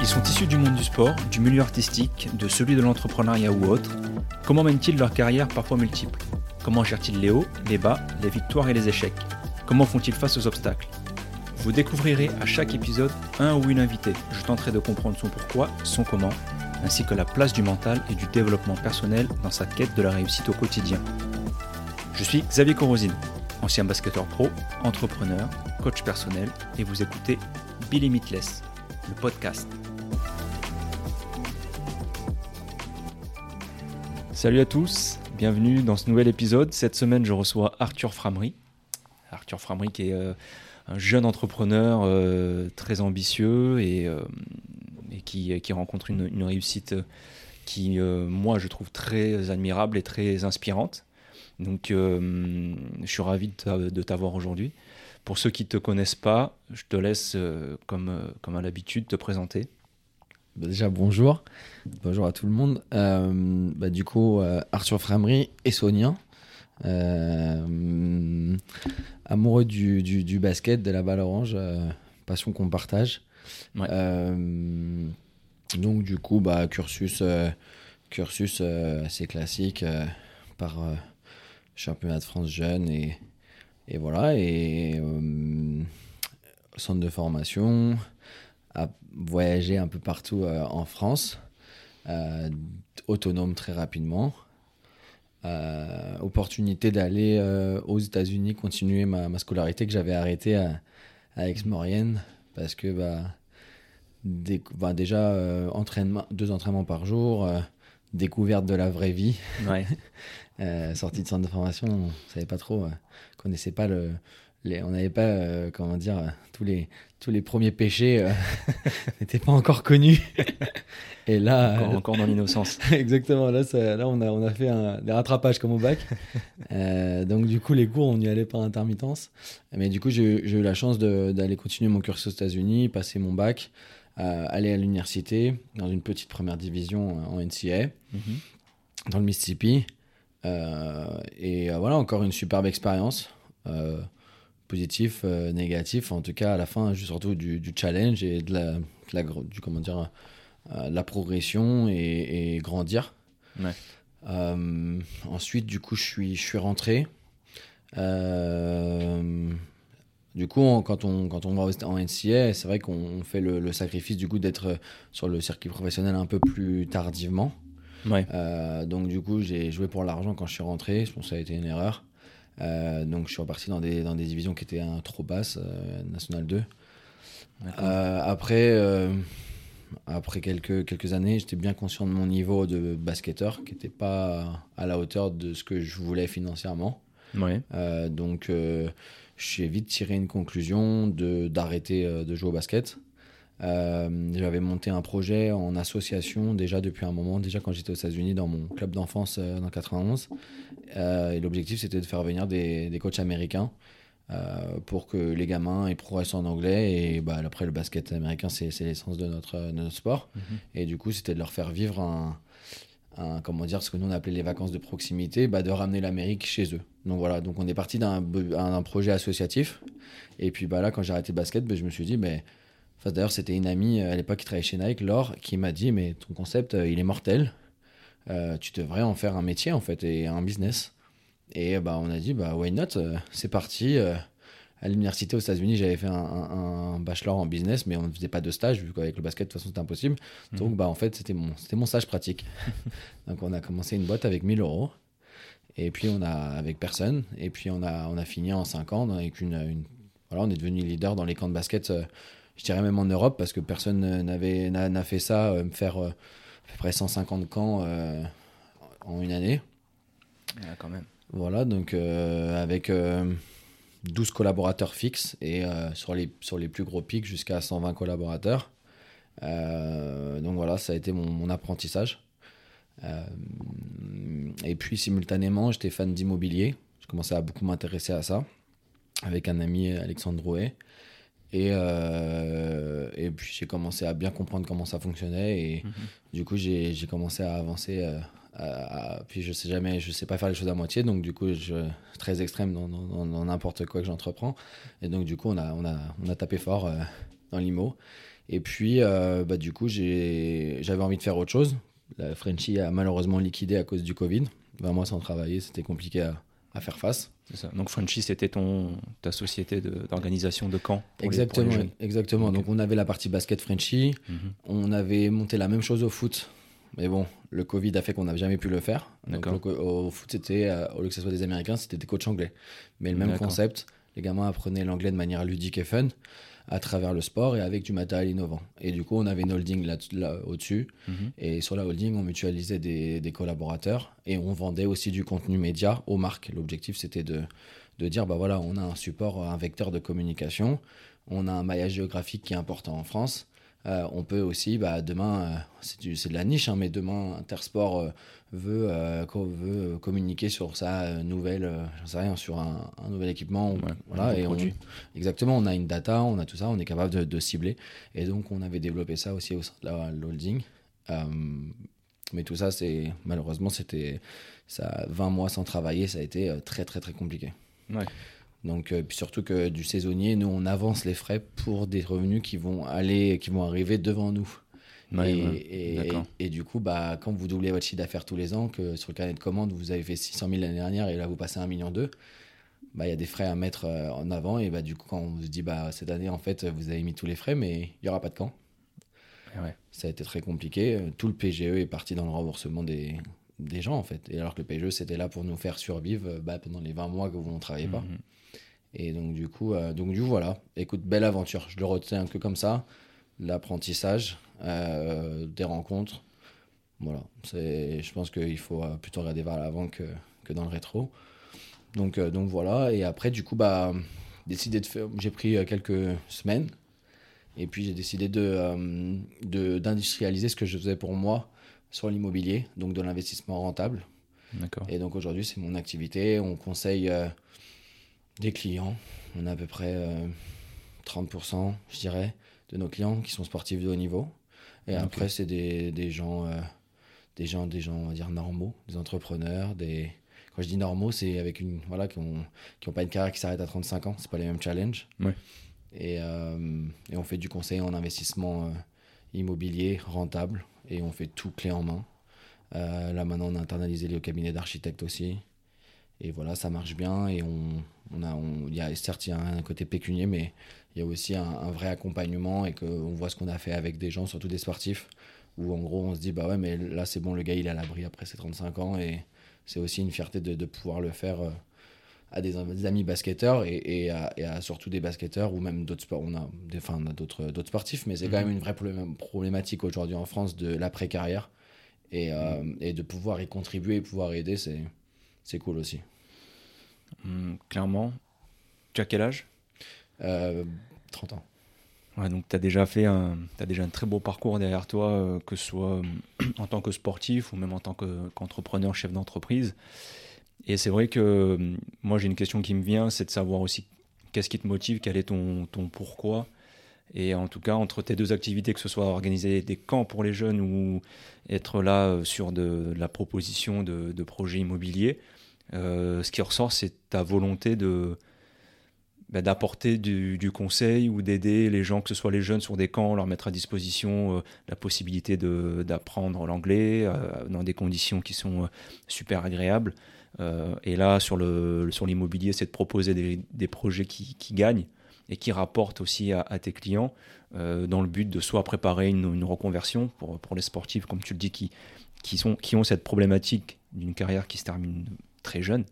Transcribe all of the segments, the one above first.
Ils sont issus du monde du sport, du milieu artistique, de celui de l'entrepreneuriat ou autre. Comment mènent-ils leur carrière parfois multiple? Comment gèrent-ils les hauts, les bas, les victoires et les échecs? Comment font-ils face aux obstacles? Vous découvrirez à chaque épisode un ou une invitée. Je tenterai de comprendre son pourquoi, son comment, ainsi que la place du mental et du développement personnel dans sa quête de la réussite au quotidien. Je suis Xavier Corosine, ancien basketteur pro, entrepreneur, coach personnel, et vous écoutez Be Limitless, le podcast. Salut à tous, bienvenue dans ce nouvel épisode. Cette semaine, je reçois Arthur Framery. Arthur Framery qui est euh, un jeune entrepreneur euh, très ambitieux et, euh, qui, rencontre une réussite qui, moi, je trouve très admirable et très inspirante. Donc, je suis ravi de t'avoir aujourd'hui. Pour ceux qui ne te connaissent pas, je te laisse, comme, comme à l'habitude, te présenter. Bah, déjà, bonjour. Bonjour à tout le monde. Euh, bah, du coup, euh, Arthur Framery. Euh, amoureux du, du, basket, de la balle orange, passion qu'on partage. donc, du coup, bah, cursus, cursus assez classique par championnat de France jeune et, et voilà. Et centre de formation à voyager un peu partout euh, en France, euh, autonome très rapidement. Euh, opportunité d'aller aux États-Unis continuer ma, ma, scolarité que j'avais arrêtée à, à Aix-Maurienne parce que bah, bah déjà entraînement, deux entraînements par jour, découverte de la vraie vie. Ouais. sortie de centre de formation, on savait pas trop, connaissait pas le, on n'avait pas, euh, comment dire, tous les, tous les premiers péchés euh, n'étaient pas encore connus. Et là. Encore, dans l'innocence. exactement. Là, là on, a, on a fait des rattrapages comme au bac. Euh, donc, du coup, les cours, on n'y allait en intermittence. Mais du coup, j'ai eu la chance d'aller continuer mon cursus aux États-Unis, passer mon bac, aller à l'université dans une petite première division en NCA, mhm. dans le Mississippi. Et voilà, encore une superbe expérience positif, euh, négatif, en tout cas à la fin, surtout du, du challenge et de la, la du, comment dire, euh, la progression et, grandir. Euh, ensuite, du coup, je suis, je suis rentré. du coup, quand, on, quand on va en NCA, c'est vrai qu'on fait le, sacrifice du coup d'être sur le circuit professionnel un peu plus tardivement. Ouais. donc, du coup, j'ai joué pour l'argent quand je suis rentré. Je pense que ça a été une erreur. Euh, donc je suis reparti dans des, dans des divisions qui étaient trop basses, euh, National 2. Euh, après, après quelques, quelques années, j'étais bien conscient de mon niveau de basketteur qui n'était pas à la hauteur de ce que je voulais financièrement. Ouais. donc j'ai vite tiré une conclusion d'arrêter de, jouer au basket. J'avais monté un projet en association déjà depuis un moment, déjà quand j'étais aux États-Unis dans mon club d'enfance dans 91. Euh, et l'objectif, c'était de faire venir des, des coachs américains euh, pour que les gamins aient progressent en anglais. Et bah, après, le basket américain, c'est l'essence de notre, de notre sport. Mhm. Et du coup, c'était de leur faire vivre un, un, comment dire, ce que nous on appelait les vacances de proximité, bah, de ramener l'Amérique chez eux. Donc voilà, donc on est parti d'un projet associatif. Et puis bah, là, quand j'ai arrêté le basket, bah, je me suis dit, mais. Enfin, D'ailleurs, c'était une amie à l'époque qui travaillait chez Nike, Laure, qui m'a dit Mais ton concept, euh, il est mortel. Euh, tu devrais en faire un métier en fait et un business. Et bah, on a dit, bah, why not euh, C'est parti. Euh, à l'université aux États-Unis, j'avais fait un, bachelor en business, mais on ne faisait pas de stage, vu qu'avec le basket, de toute façon, c'était impossible. Mhm. Donc, bah, en fait, c'était mon, mon stage pratique. Donc, on a commencé une boîte avec 1000 euros. Et puis, on a, avec personne. Et puis, on a, on a fini en 5 ans avec une, une, Voilà, on est devenu leader dans les camps de basket, je dirais même en Europe, parce que personne n'avait, n'a, fait ça, faire à peu près 150 camps euh, en une année. quand même. Voilà, donc euh, avec 12 euh, collaborateurs fixes et sur, les, sur les plus gros pics jusqu'à 120 collaborateurs. donc voilà, ça a été mon, mon apprentissage. et puis simultanément, j'étais fan d'immobilier. Je commençais à beaucoup m'intéresser à ça avec un ami Alexandre Drouet. Et, euh, et puis j'ai commencé à bien comprendre comment ça fonctionnait. Et mhm. du coup, j'ai commencé à avancer euh, puis je sais jamais, je sais pas faire les choses à moitié, donc du coup, je suis très extrême dans n'importe quoi que j'entreprends. Et donc du coup, on a, on a, on a tapé fort dans l'IMO. Et puis, bah, du coup, j'avais envie de faire autre chose. La Frenchie a malheureusement liquidé à cause du Covid. 20 mois sans travailler, c'était compliqué à, à, faire face. Ça. Donc Frenchy, c'était ton ta société d'organisation de, camps. exactement, exactement. Donc on avait la partie basket Frenchy, mhm. on avait monté la même chose au foot, mais bon, le Covid a fait qu'on n'avait jamais pu le faire. Donc au, foot, c'était euh, au lieu que ce soit des Américains, c'était des coachs anglais, mais le même concept. Les gamins apprenaient l'anglais de manière ludique et fun à travers le sport et avec du matériel innovant. Et du coup, on avait une holding là, là au-dessus. Mhm. Et sur la holding, on mutualisait des, des, collaborateurs et on vendait aussi du contenu média aux marques. L'objectif, c'était de, de dire, bah voilà, on a un support, un vecteur de communication, on a un maillage géographique qui est important en France. Euh, on peut aussi, bah, demain, euh, c'est de la niche, hein, mais demain, Intersport euh, veut, veut communiquer sur sa nouvelle, j'en sais rien, sur un, nouvel équipement. voilà, et on, exactement, on a une data, on a tout ça, on est capable de, cibler. Et donc, on avait développé ça aussi au sein de la holding. mais tout ça, c'est malheureusement, c'était ça 20 mois sans travailler, ça a été très, très, très compliqué. Ouais. Donc, euh, surtout que du saisonnier, nous, on avance les frais pour des revenus qui vont aller, qui vont arriver devant nous. et, du coup, bah, quand vous doublez votre chiffre d'affaires tous les ans, que sur le carnet de commande, vous avez fait 600 000 l'année dernière et là, vous passez à 1 million bah, il y a des frais à mettre euh, en avant. Et bah, du coup, quand on se dit, bah, cette année, en fait, vous avez mis tous les frais, mais il n'y aura pas de camp. Ça a été très compliqué. Tout le PGE est parti dans le remboursement des, des gens, en fait. Et alors que le PGE, c'était là pour nous faire survivre bah, pendant les 20 mois que vous ne travaillez pas. Mhm. Et donc, du coup, euh, donc, du coup, voilà. Écoute, belle aventure. Je le retiens que comme ça. L'apprentissage, euh, des rencontres. Voilà. Je pense qu'il faut euh, plutôt regarder vers l'avant que, que dans le rétro. Donc, donc voilà. Et après, du coup, bah, décidé de faire. J'ai pris quelques semaines. Et puis, j'ai décidé de, d'industrialiser ce que je faisais pour moi sur l'immobilier, donc de l'investissement rentable. D'accord. Et donc aujourd'hui, c'est mon activité. On conseille des clients. On a à peu près 30%, euh, je dirais, de nos clients qui sont sportifs de haut niveau. Et après, c'est des, des, gens, euh, des gens, des gens, on va dire normaux, des entrepreneurs, des. Quand je dis normaux, c'est avec une voilà qui ont qui ont pas une carrière qui s'arrête à 35 ans. C'est pas les mêmes challenges. Et, euh, et, on fait du conseil en investissement immobilier rentable et on fait tout clé en main. là maintenant, on a internalisé les cabinets d'architectes aussi. Et voilà, ça marche bien. Et on, on a, il y a certes, il y a un côté pécunier, mais il y a aussi un, vrai accompagnement et qu'on voit ce qu'on a fait avec des gens, surtout des sportifs, où en gros, on se dit, bah ouais, mais là, c'est bon, le gars, il est à l'abri après ses 35 ans. Et c'est aussi une fierté de, de pouvoir le faire euh, à des, amis basketteurs et, et, à, surtout des basketteurs ou même d'autres sports. On a, des, enfin, d'autres, d'autres sportifs, mais c'est quand mhm. même une vraie problématique aujourd'hui en France de l'après-carrière. Et, euh, et de pouvoir y contribuer et pouvoir aider, c'est c'est cool aussi. Hum, clairement. Tu as quel âge? 30 euh, ans. Ouais, donc tu as déjà fait un, as déjà un très beau parcours derrière toi, euh, que ce soit en tant que sportif ou même en tant qu'entrepreneur, chef d'entreprise. Et c'est vrai que hum, moi j'ai une question qui me vient, c'est de savoir aussi qu'est-ce qui te motive, quel est ton, ton pourquoi. Et en tout cas, entre tes deux activités, que ce soit organiser des camps pour les jeunes ou être là euh, sur de, la proposition de, de projets immobiliers, euh, ce qui ressort, c'est ta volonté de bah, d'apporter du, conseil ou d'aider les gens, que ce soit les jeunes sur des camps, leur mettre à disposition euh, la possibilité d'apprendre l'anglais euh, dans des conditions qui sont super agréables. et là, sur l'immobilier, sur c'est de proposer des, des projets qui, gagnent et qui rapportent aussi à, tes clients dans le but de soit préparer une, une, reconversion pour, pour les sportifs, comme tu le dis, qui, qui, sont, qui ont cette problématique d'une carrière qui se termine très jeunes,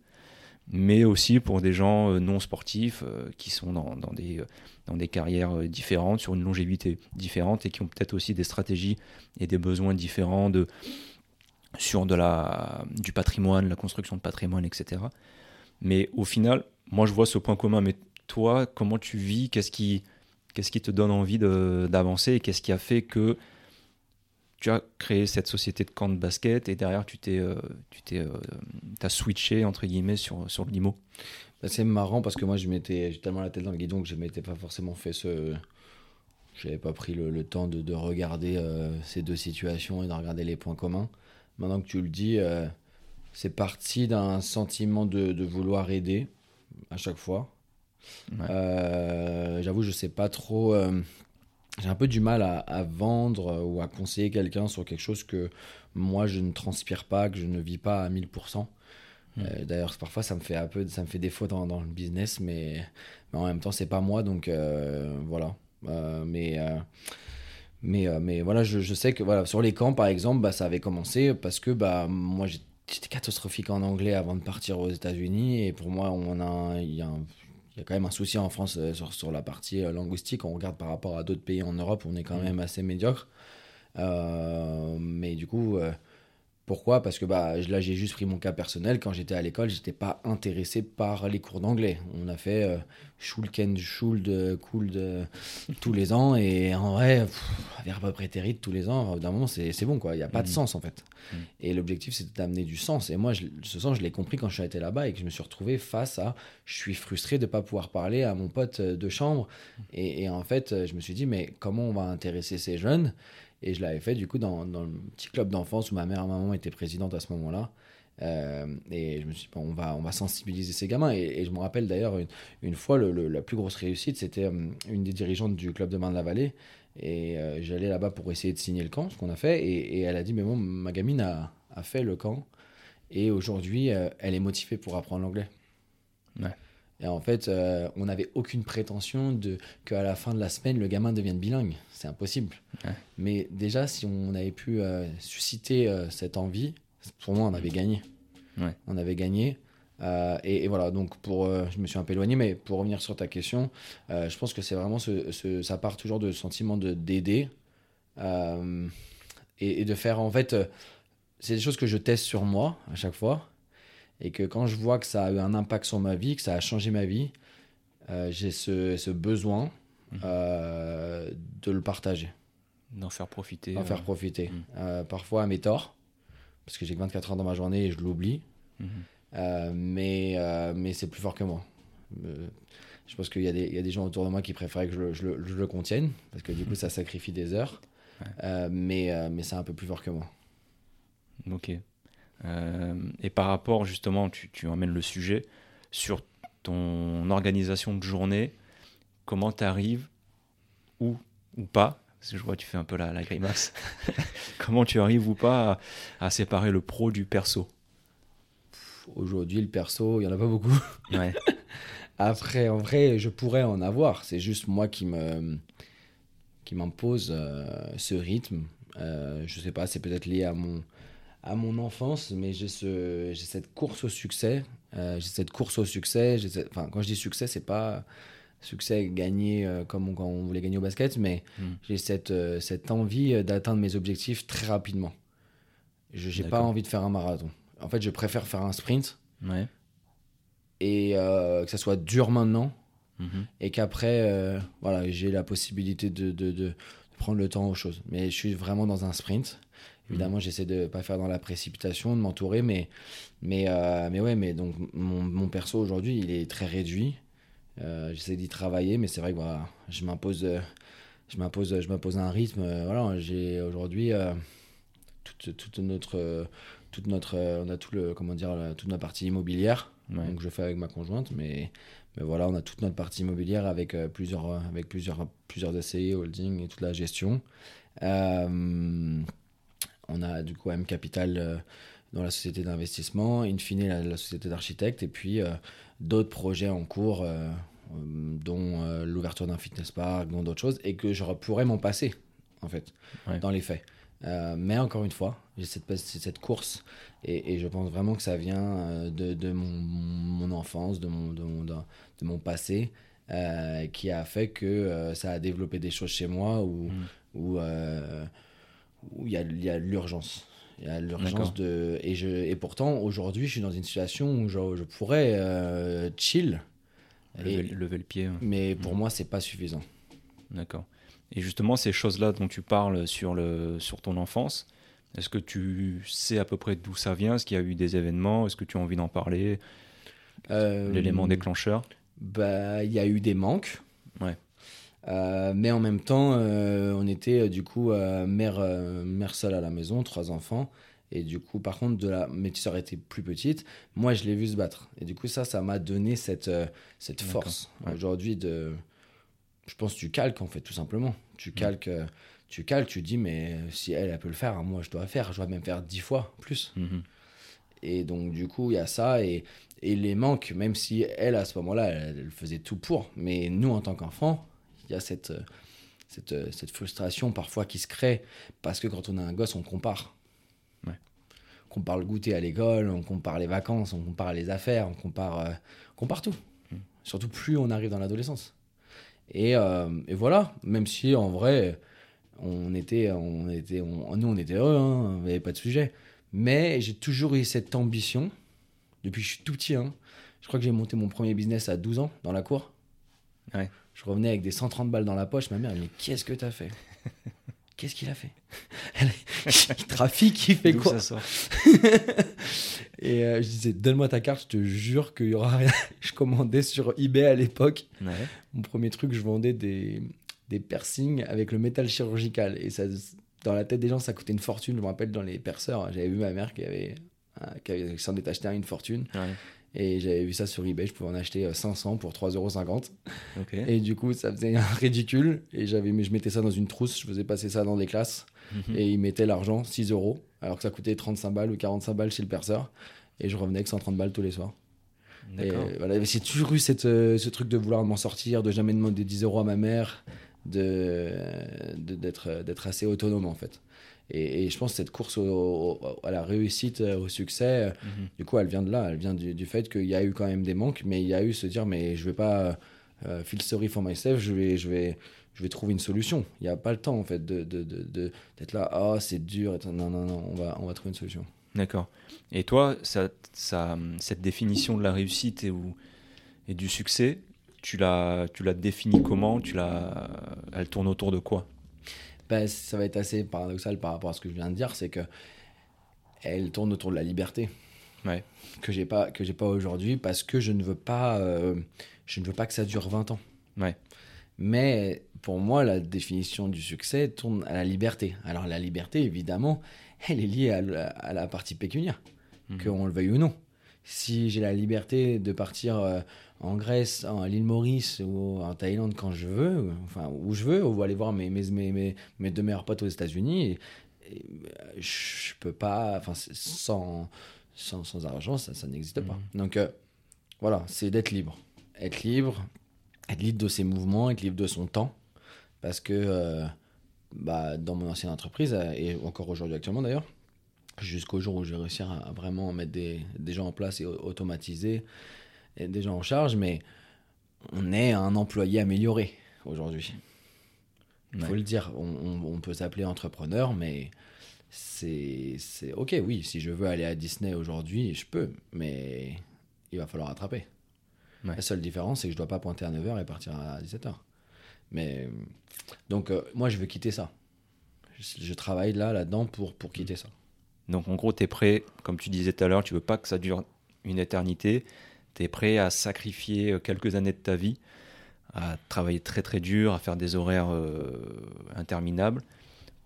mais aussi pour des gens euh, non sportifs euh, qui sont dans, des, euh, dans des carrières différentes, sur une longévité différente et qui ont peut-être aussi des stratégies et des besoins différents de, sur de la, du patrimoine, la construction de patrimoine, etc. Mais au final, moi je vois ce point commun. Mais toi, comment tu vis? Qu'est-ce qui, qu'est-ce qui te donne envie d'avancer? Et qu'est-ce qui a fait que tu as créé cette société de camp de basket et derrière tu t'es euh, tu t'es euh, as switché entre guillemets sur sur le limo. Bah, c'est marrant parce que moi je m'étais j'ai tellement la tête dans le guidon que je m'étais pas forcément fait ce j'avais pas pris le, temps de, de regarder euh, ces deux situations et de regarder les points communs. Maintenant que tu le dis, c'est parti d'un sentiment de, de, vouloir aider à chaque fois. J'avoue, je sais pas trop j'ai un peu du mal à, vendre ou à conseiller quelqu'un sur quelque chose que moi je ne transpire pas, que je ne vis pas à 1000%. Hmm. Euh, d'ailleurs, parfois ça me fait un peu, ça me fait défaut dans, dans le business, mais, mais, en même temps c'est pas moi, donc euh, voilà. Euh, mais mais mais voilà, je, je, sais que voilà sur les camps par exemple, bah, ça avait commencé parce que bah moi j'étais catastrophique en anglais avant de partir aux États-Unis et pour moi on a il y a un, il y a quand même un souci en France euh, sur, sur, la partie euh, linguistique. On regarde par rapport à d'autres pays en Europe, on est quand mm. même assez médiocre. Euh, mais du coup, pourquoi? Parce que bah, là, j'ai juste pris mon cas personnel. Quand j'étais à l'école, j'étais pas intéressé par les cours d'anglais. On a fait euh, Schulken, Schuld, Could tous les ans. Et en vrai, verbe prétérit tous les ans, d'un moment, c'est bon. quoi. Il n'y a pas de mm. sens, en fait. Mm. Et l'objectif, c'était d'amener du sens. Et moi, ce sens, je l'ai compris quand je suis été là-bas et que je me suis retrouvé face à je suis frustré de ne pas pouvoir parler à mon pote de chambre. Et, et en fait, je me suis dit, mais comment on va intéresser ces jeunes? Et je l'avais fait du coup dans, dans, le petit club d'enfance où ma mère et maman étaient présidentes à ce moment-là. Euh, et je me suis dit, on, va, on va sensibiliser ces gamins. Et, je me rappelle d'ailleurs une, fois, la plus grosse réussite, c'était euh, une des dirigeantes du club de main de la vallée. Et euh, j'allais là-bas pour essayer de signer le camp, ce qu'on a fait. Et, elle a dit, mais bon, ma gamine a, fait le camp. Et aujourd'hui, elle est motivée pour apprendre l'anglais. Ouais. Et en fait, euh, on n'avait aucune prétention de qu'à la fin de la semaine, le gamin devienne bilingue. C'est impossible. Mais déjà, si on avait pu euh, susciter euh, cette envie, pour moi, on avait gagné. On avait gagné. Et, et, voilà, donc pour, je me suis un peu éloigné, mais pour revenir sur ta question, je pense que c'est vraiment ce, ça part toujours de sentiment de d'aider et, et, de faire en fait, c'est des choses que je teste sur moi à chaque fois et que quand je vois que ça a eu un impact sur ma vie, que ça a changé ma vie, euh, j'ai ce, ce, besoin mmh. euh, de le partager. D'en faire profiter. D'en faire euh, profiter. Mmh. parfois à mes torts, parce que j'ai que 24 heures dans ma journée et je l'oublie. Mmh. mais mais c'est plus fort que moi. je pense qu'il y, y, a des gens autour de moi qui préféraient que je, je, le, je le, contienne, parce que du coup ça sacrifie des heures. mais mais c'est un peu plus fort que moi. Ok. Euh, et par rapport, justement, tu, tu emmènes le sujet sur ton organisation de journée, comment tu arrives, ou, ou pas, parce que je vois tu fais un peu la, la grimace, comment tu arrives ou pas à, séparer le pro du perso? Aujourd'hui, le perso, il n'y en a pas beaucoup. Ouais. Après, en vrai, je pourrais en avoir. C'est juste moi qui me qui m'impose euh, ce rythme. Euh, je sais pas, c'est peut-être lié à mon à mon enfance, mais j'ai ce, cette course au succès. Euh, j'ai cette course au succès. enfin, quand je dis succès, c'est pas succès gagné euh, comme quand on voulait gagner au basket, mais hmm. j'ai cette, euh, cette envie d'atteindre mes objectifs très rapidement. Je n'ai pas envie de faire un marathon. En fait, je préfère faire un sprint. Ouais. Et que ça soit dur maintenant. Mhm. Et qu'après, voilà, j'ai la possibilité de, de, de, prendre le temps aux choses. Mais je suis vraiment dans un sprint. Évidemment, j'essaie de pas faire dans la précipitation, de m'entourer, mais, mais, euh, mais ouais, mais donc mon, mon perso aujourd'hui, il est très réduit. Euh, j'essaie d'y travailler, mais c'est vrai que voilà, je m'impose, je m'impose, je m'impose un rythme. voilà, j'ai aujourd'hui euh, toute, toute, notre, toute notre, on a tout le, comment dire, toute notre partie immobilière. Donc je fais avec ma conjointe, mais, mais voilà, on a toute notre partie immobilière avec plusieurs, avec plusieurs, plusieurs DCI, holding et toute la gestion. Euh, on a du coup M Capital euh, dans la société d'investissement, in fine la, société d'architecte, et puis euh, d'autres projets en cours, euh, dont l'ouverture d'un fitness park, dont d'autres choses, et que je pourrais m'en passer, en fait, dans les faits. mais encore une fois, j'ai cette, cette course et, je pense vraiment que ça vient de, mon, enfance, de mon, de mon, passé, qui a fait que ça a développé des choses chez moi où, où il y a, y a l'urgence. Il y a l'urgence de. Et, je, et pourtant, aujourd'hui, je suis dans une situation où je, je pourrais euh, chill. Lever, et, lever le pied. Mais pour mm. moi, c'est pas suffisant. D'accord. Et justement, ces choses-là dont tu parles sur, le, sur ton enfance, est-ce que tu sais à peu près d'où ça vient? Est-ce qu'il y a eu des événements? Est-ce que tu as envie d'en parler? Euh, L'élément déclencheur? Bah, Il y a eu des manques. Ouais. Euh, mais en même temps, euh, on était euh, du coup mère, mère seule à la maison, trois enfants. Et du coup, par contre, de la métisseur était plus petite. Moi, je l'ai vu se battre. Et du coup, ça, ça m'a donné cette, cette force. Aujourd'hui, de... je pense que tu calques, en fait, tout simplement. Tu calques, tu calques, tu dis, mais si elle, elle peut le faire, moi, je dois faire. Je dois même faire dix fois plus. Mm-hmm. Et donc, du coup, il y a ça. Et, et les manques, même si elle, à ce moment-là, elle, faisait tout pour. Mais nous, en tant qu'enfants, il y a cette, euh, cette, cette frustration parfois qui se crée. Parce que quand on a un gosse, on compare on compare le goûter à l'école, on compare les vacances, on compare les affaires, on compare, euh, compare tout. Hmm. Surtout plus on arrive dans l'adolescence. Et, euh, et, voilà, même si en vrai, on était, on était, nous on était heureux, hein, il n'y avait pas de sujet. Mais j'ai toujours eu cette ambition, depuis que je suis tout petit. Hein. Je crois que j'ai monté mon premier business à 12 ans dans la cour. Je revenais avec des 130 balles dans la poche. Ma mère, elle me dit Qu'est-ce que tu as fait? Qu'est-ce qu'il a fait? Il trafique, il fait quoi? ça Et euh, je disais, donne-moi ta carte, je te jure qu'il y aura rien. je commandais sur eBay à l'époque. Mon premier truc, je vendais des, des piercings avec le métal chirurgical. Et ça, dans la tête des gens, ça coûtait une fortune. Je me rappelle dans les perceurs, j'avais vu ma mère qui avait, qui avait s'en était acheté une fortune. Et j'avais vu ça sur eBay, je pouvais en acheter 500 euh, pour 3,50€. Et du coup, ça faisait un ridicule. Et j'avais, je mettais ça dans une trousse, je faisais passer ça dans des classes. Mhm. Et ils mettaient l'argent, 6 euros, alors que ça coûtait 35 balles ou 45 balles chez le perceur. Et je revenais avec 130 balles tous les soirs. Et voilà, j'ai toujours eu cette, euh, ce truc de vouloir m'en sortir, de jamais demander 10 euros à ma mère, de, d'être, d'être assez autonome en fait. Et, je pense que cette course à la réussite, euh, au succès, euh, mhm. du coup, elle vient de là. Elle vient du, fait qu'il y a eu quand même des manques, mais il y a eu se dire, mais je vais pas euh, feel sorry for myself, je vais, je vais, je vais trouver une solution. Il n'y a pas le temps, en fait, d'être de, de, de, là, ah, oh, c'est dur. Non, non, non, on va, on va trouver une solution. D'accord. Et toi, ça, ça, cette définition de la réussite et, du succès, tu l'as, tu l'as définie comment? Tu l'as, Elle tourne autour de quoi? Ça va être assez paradoxal par rapport à ce que je viens de dire, c'est que elle tourne autour de la liberté. Ouais. Que j'ai pas que j'ai pas aujourd'hui parce que je ne veux pas euh, je ne veux pas que ça dure 20 ans. Ouais. Mais pour moi la définition du succès tourne à la liberté. Alors la liberté évidemment, elle est liée à, la partie pécuniaire, mmh. qu'on le veuille ou non. Si j'ai la liberté de partir euh, en Grèce, à l'île Maurice ou en Thaïlande quand je veux, enfin où je veux, ou aller voir mes, mes, mes, mes deux meilleurs potes aux États-Unis. Et, je peux pas, enfin, sans, sans, sans, argent, ça, ça n'existe pas. Mhm. Donc euh, voilà, c'est d'être libre. Être libre, être libre de ses mouvements, être libre de son temps. Parce que euh, bah, dans mon ancienne entreprise, euh, et encore aujourd'hui actuellement d'ailleurs, jusqu'au jour où j'ai réussi à vraiment mettre des, des gens en place et automatiser, déjà en charge, mais on est un employé amélioré aujourd'hui. Il faut le dire, on, peut s'appeler entrepreneur, mais c'est ok, oui, si je veux aller à Disney aujourd'hui, je peux, mais il va falloir attraper. La seule différence, c'est que je dois pas pointer à 9h et partir à 17h. Mais donc, euh, moi, je veux quitter ça. Je, travaille là, là-dedans pour, pour quitter ça. Donc, en gros, tu es prêt, comme tu disais tout à l'heure, tu veux pas que ça dure une éternité tu es prêt à sacrifier euh, quelques années de ta vie, à travailler très très dur, à faire des horaires euh, interminables,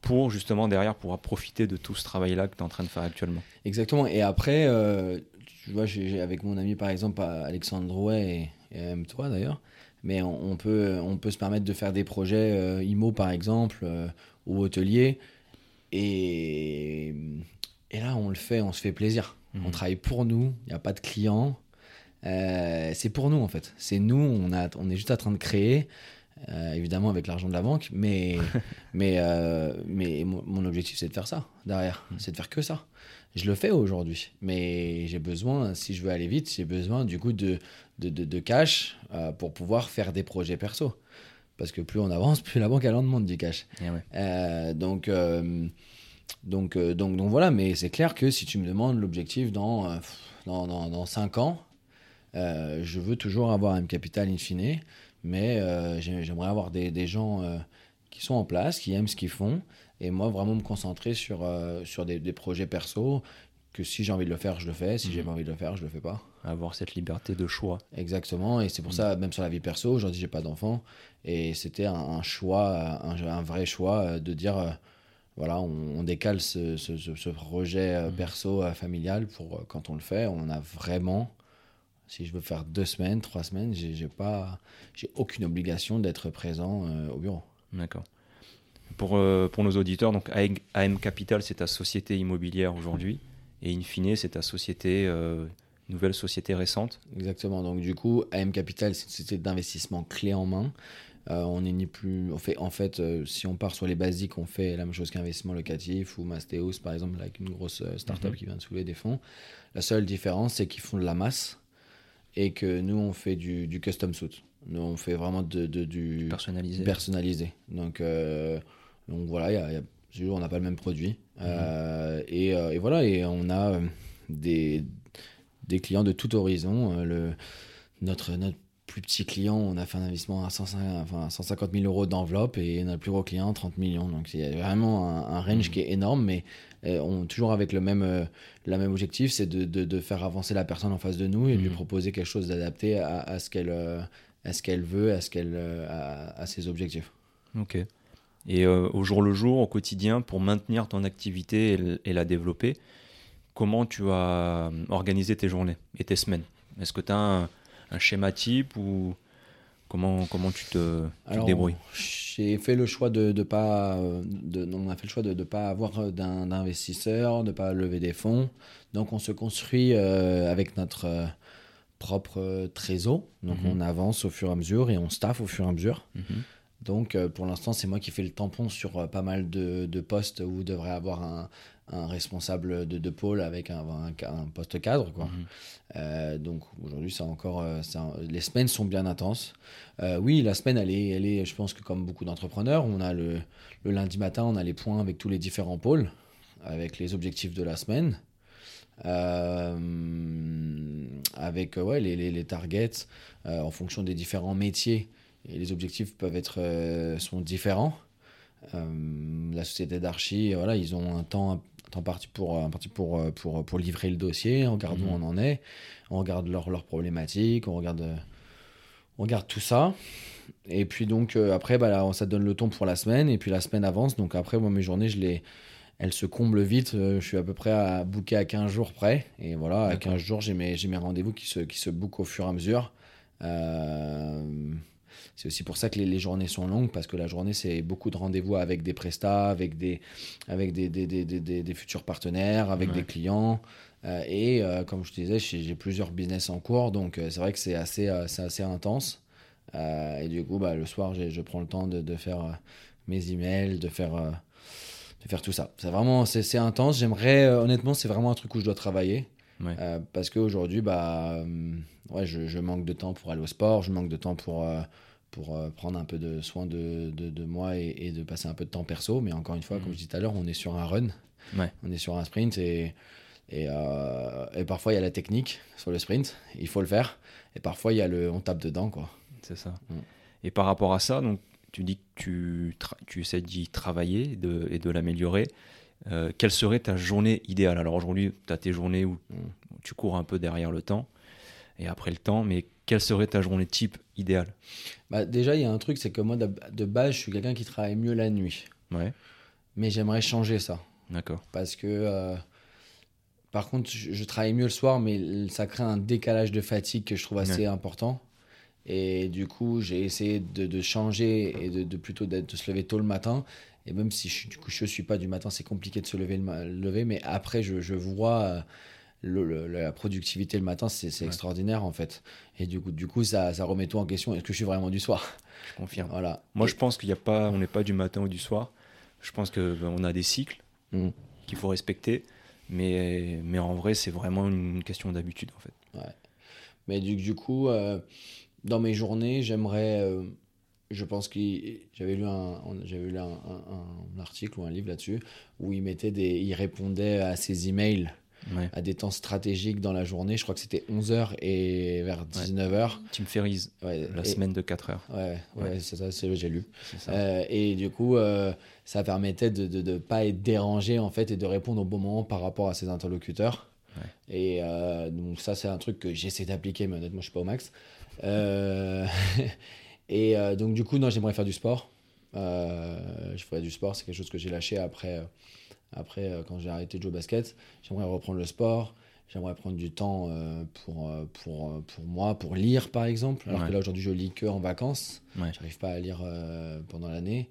pour justement derrière pouvoir profiter de tout ce travail-là que tu es en train de faire actuellement? Exactement. Et après, euh, tu vois, j'ai avec mon ami par exemple Alexandre Drouet et, même toi d'ailleurs, mais on, peut, on peut se permettre de faire des projets IMO par exemple, ou hôtelier. Et, et là, on le fait, on se fait plaisir. On mmh. travaille pour nous, il n'y a pas de clients. Euh, c'est pour nous en fait. C'est nous, on, a, on est juste en train de créer, euh, évidemment avec l'argent de la banque, mais, mais, euh, mais mon objectif c'est de faire ça derrière, mm. c'est de faire que ça. Je le fais aujourd'hui, mais j'ai besoin, si je veux aller vite, j'ai besoin du coup de, de, de, cash pour pouvoir faire des projets perso. Parce que plus on avance, plus la banque elle en demande du cash. Eh donc, donc, donc, donc voilà, mais c'est clair que si tu me demandes l'objectif dans, dans, dans, dans 5 ans, euh, je veux toujours avoir un capital in fine, mais euh, j'aimerais avoir des, des gens euh, qui sont en place, qui aiment ce qu'ils font, et moi vraiment me concentrer sur, sur des, des, projets perso, que si j'ai envie de le faire, je le fais, si j'ai mhm. pas envie de le faire, je le fais pas. Avoir cette liberté de choix. Exactement, et c'est pour mhm. ça, même sur la vie perso, aujourd'hui j'ai pas d'enfant, et c'était un, choix, un, un, vrai choix de dire voilà, on, décale ce, ce, ce, projet mmh. perso familial pour quand on le fait, on a vraiment si je veux faire deux semaines, trois semaines, j'ai pas, j'ai aucune obligation d'être présent au bureau. D'accord. Pour, euh, pour nos auditeurs, donc AM Capital, c'est ta société immobilière aujourd'hui, et in fine, c'est ta société, euh, nouvelle société récente. Exactement. Donc du coup, AM Capital, c'est une société d'investissement clé en main. Euh, on est ni plus, on fait, en fait, si on part sur les basiques, on fait la même chose qu'investissement locatif ou Mastéos, par exemple, avec une grosse startup mhm. qui vient de soulever des fonds. La seule différence, c'est qu'ils font de la masse et que nous, on fait du, du custom suit. Nous, on fait vraiment de, de du personnalisé. personnalisé. Donc, donc voilà, y a, y a, on n'a pas le même produit. Mhm. Euh, et, euh, et, voilà, et on a euh, des, des clients de tout horizon. Le, notre, notre plus petit client, on a fait un investissement à 150, enfin, 150 000 euros d'enveloppe et notre plus gros client, 30 millions. Donc il y a vraiment un, range mhm. qui est énorme, mais on, toujours avec le même, la même objectif, c'est de, de, de, faire avancer la personne en face de nous et de lui mhm. proposer quelque chose d'adapté à, à, ce qu'elle à ce qu'elle veut, à, ce qu'elle, à, à ses objectifs. Ok. Et euh, au jour le jour, au quotidien, pour maintenir ton activité et, la développer, comment tu as organisé tes journées et tes semaines? Est-ce que tu as un, schéma type ou comment, comment tu te, débrouilles J'ai fait le choix de, de pas, de, on a fait le choix de ne pas avoir d'investisseur, de ne pas lever des fonds. Donc on se construit euh, avec notre euh, propre trésor. Donc mhm. on avance au fur et à mesure et on staff au fur et à mesure. Mhm. Donc euh, pour l'instant, c'est moi qui fais le tampon sur euh, pas mal de, de postes où devrait avoir un, un responsable de, de, pôle avec un, un, poste cadre. Quoi. Mhm. Euh, donc aujourd'hui, ça encore, les semaines sont bien intenses. oui, la semaine, elle est, elle est, je pense que comme beaucoup d'entrepreneurs, on a le, le, lundi matin, on a les points avec tous les différents pôles, avec les objectifs de la semaine. avec ouais, les, les, les targets en fonction des différents métiers et les objectifs peuvent être euh, sont différents. Euh, la société d'archi, voilà, ils ont un temps, un temps parti pour, un parti pour, euh, pour, pour livrer le dossier, on regarde où mhm. on en est, on regarde leurs leur problématiques, on regarde, on regarde tout ça. Et puis donc après, bah, là, ça donne le ton pour la semaine, et puis la semaine avance. Donc après, moi, mes journées, je les, elles se comblent vite. je suis à peu près à booker à 15 jours près. Et voilà, à 15 jours, j'ai mes, mes rendez-vous qui se, qui se bookent au fur et à mesure. Euh, c'est aussi pour ça que les, journées sont longues, parce que la journée, c'est beaucoup de rendez-vous avec des prestats, avec des, avec des, des, des, des futurs partenaires, avec des clients. Euh, et euh, comme je te disais, j'ai plusieurs business en cours, donc euh, c'est vrai que c'est assez, assez intense. et du coup, bah, le soir, je prends le temps de, de faire mes emails, de faire, de faire tout ça. C'est vraiment c'est intense. J'aimerais, honnêtement, c'est vraiment un truc où je dois travailler. parce qu'aujourd'hui, bah, ouais, je, je, manque de temps pour aller au sport, je manque de temps pour, pour euh, prendre un peu de soin de, de, moi et, de passer un peu de temps perso. Mais encore une fois, comme mhm. je disais tout à l'heure, on est sur un run, on est sur un sprint et, et, euh, et parfois il y a la technique sur le sprint, il faut le faire. Et parfois il y a le on tape dedans. quoi. C'est ça. Mm. Et par rapport à ça, donc, tu dis que tu, tu essaies d'y travailler et de, et de l'améliorer. Euh, quelle serait ta journée idéale? Alors aujourd'hui, tu as tes journées où mm. tu cours un peu derrière le temps et après le temps, mais quelle serait ta journée type idéale bah, Déjà, il y a un truc, c'est que moi, de, base, je suis quelqu'un qui travaille mieux la nuit. Ouais. Mais j'aimerais changer ça. D'accord. Parce que, euh, par contre, je, travaille mieux le soir, mais ça crée un décalage de fatigue que je trouve assez important. Et du coup, j'ai essayé de, changer et de, plutôt de se lever tôt le matin. Et même si je, du coup, je suis pas du matin, c'est compliqué de se lever, le, lever mais après, je, je vois. Euh, la productivité le matin, c'est extraordinaire en fait. Et du coup, du coup ça, ça remet tout en question. Est-ce que je suis vraiment du soir? Je confirme. Voilà. Moi, je pense qu'il n'y a pas, on n'est pas du matin ou du soir. Je pense qu'on ben, a des cycles mmh. qu'il faut respecter. Mais, mais en vrai, c'est vraiment une question d'habitude en fait. Ouais. Mais du, du coup, euh, dans mes journées, j'aimerais. Euh, je pense qu'il j'avais lu un j'avais lu un, un, article ou un livre là-dessus où il mettait des il répondait à ses emails à des temps stratégiques dans la journée. Je crois que c'était 11h et vers 19h. Tim Ferriss, la semaine de 4 heures. Ouais, ouais, c'est ça, j'ai lu. Euh, et du coup, euh, ça permettait de ne pas être dérangé en fait et de répondre au bon moment par rapport à ses interlocuteurs. Et euh, donc ça, c'est un truc que j'essaie d'appliquer, mais honnêtement, je suis pas au max. et donc du coup, non, j'aimerais faire du sport. je ferai du sport, c'est quelque chose que j'ai lâché après, après quand j'ai arrêté de jouer au basket. J'aimerais reprendre le sport. J'aimerais prendre du temps pour, pour, pour moi, pour lire par exemple. Alors que là aujourd'hui je lis que en vacances. Ouais. J'arrive pas à lire pendant l'année.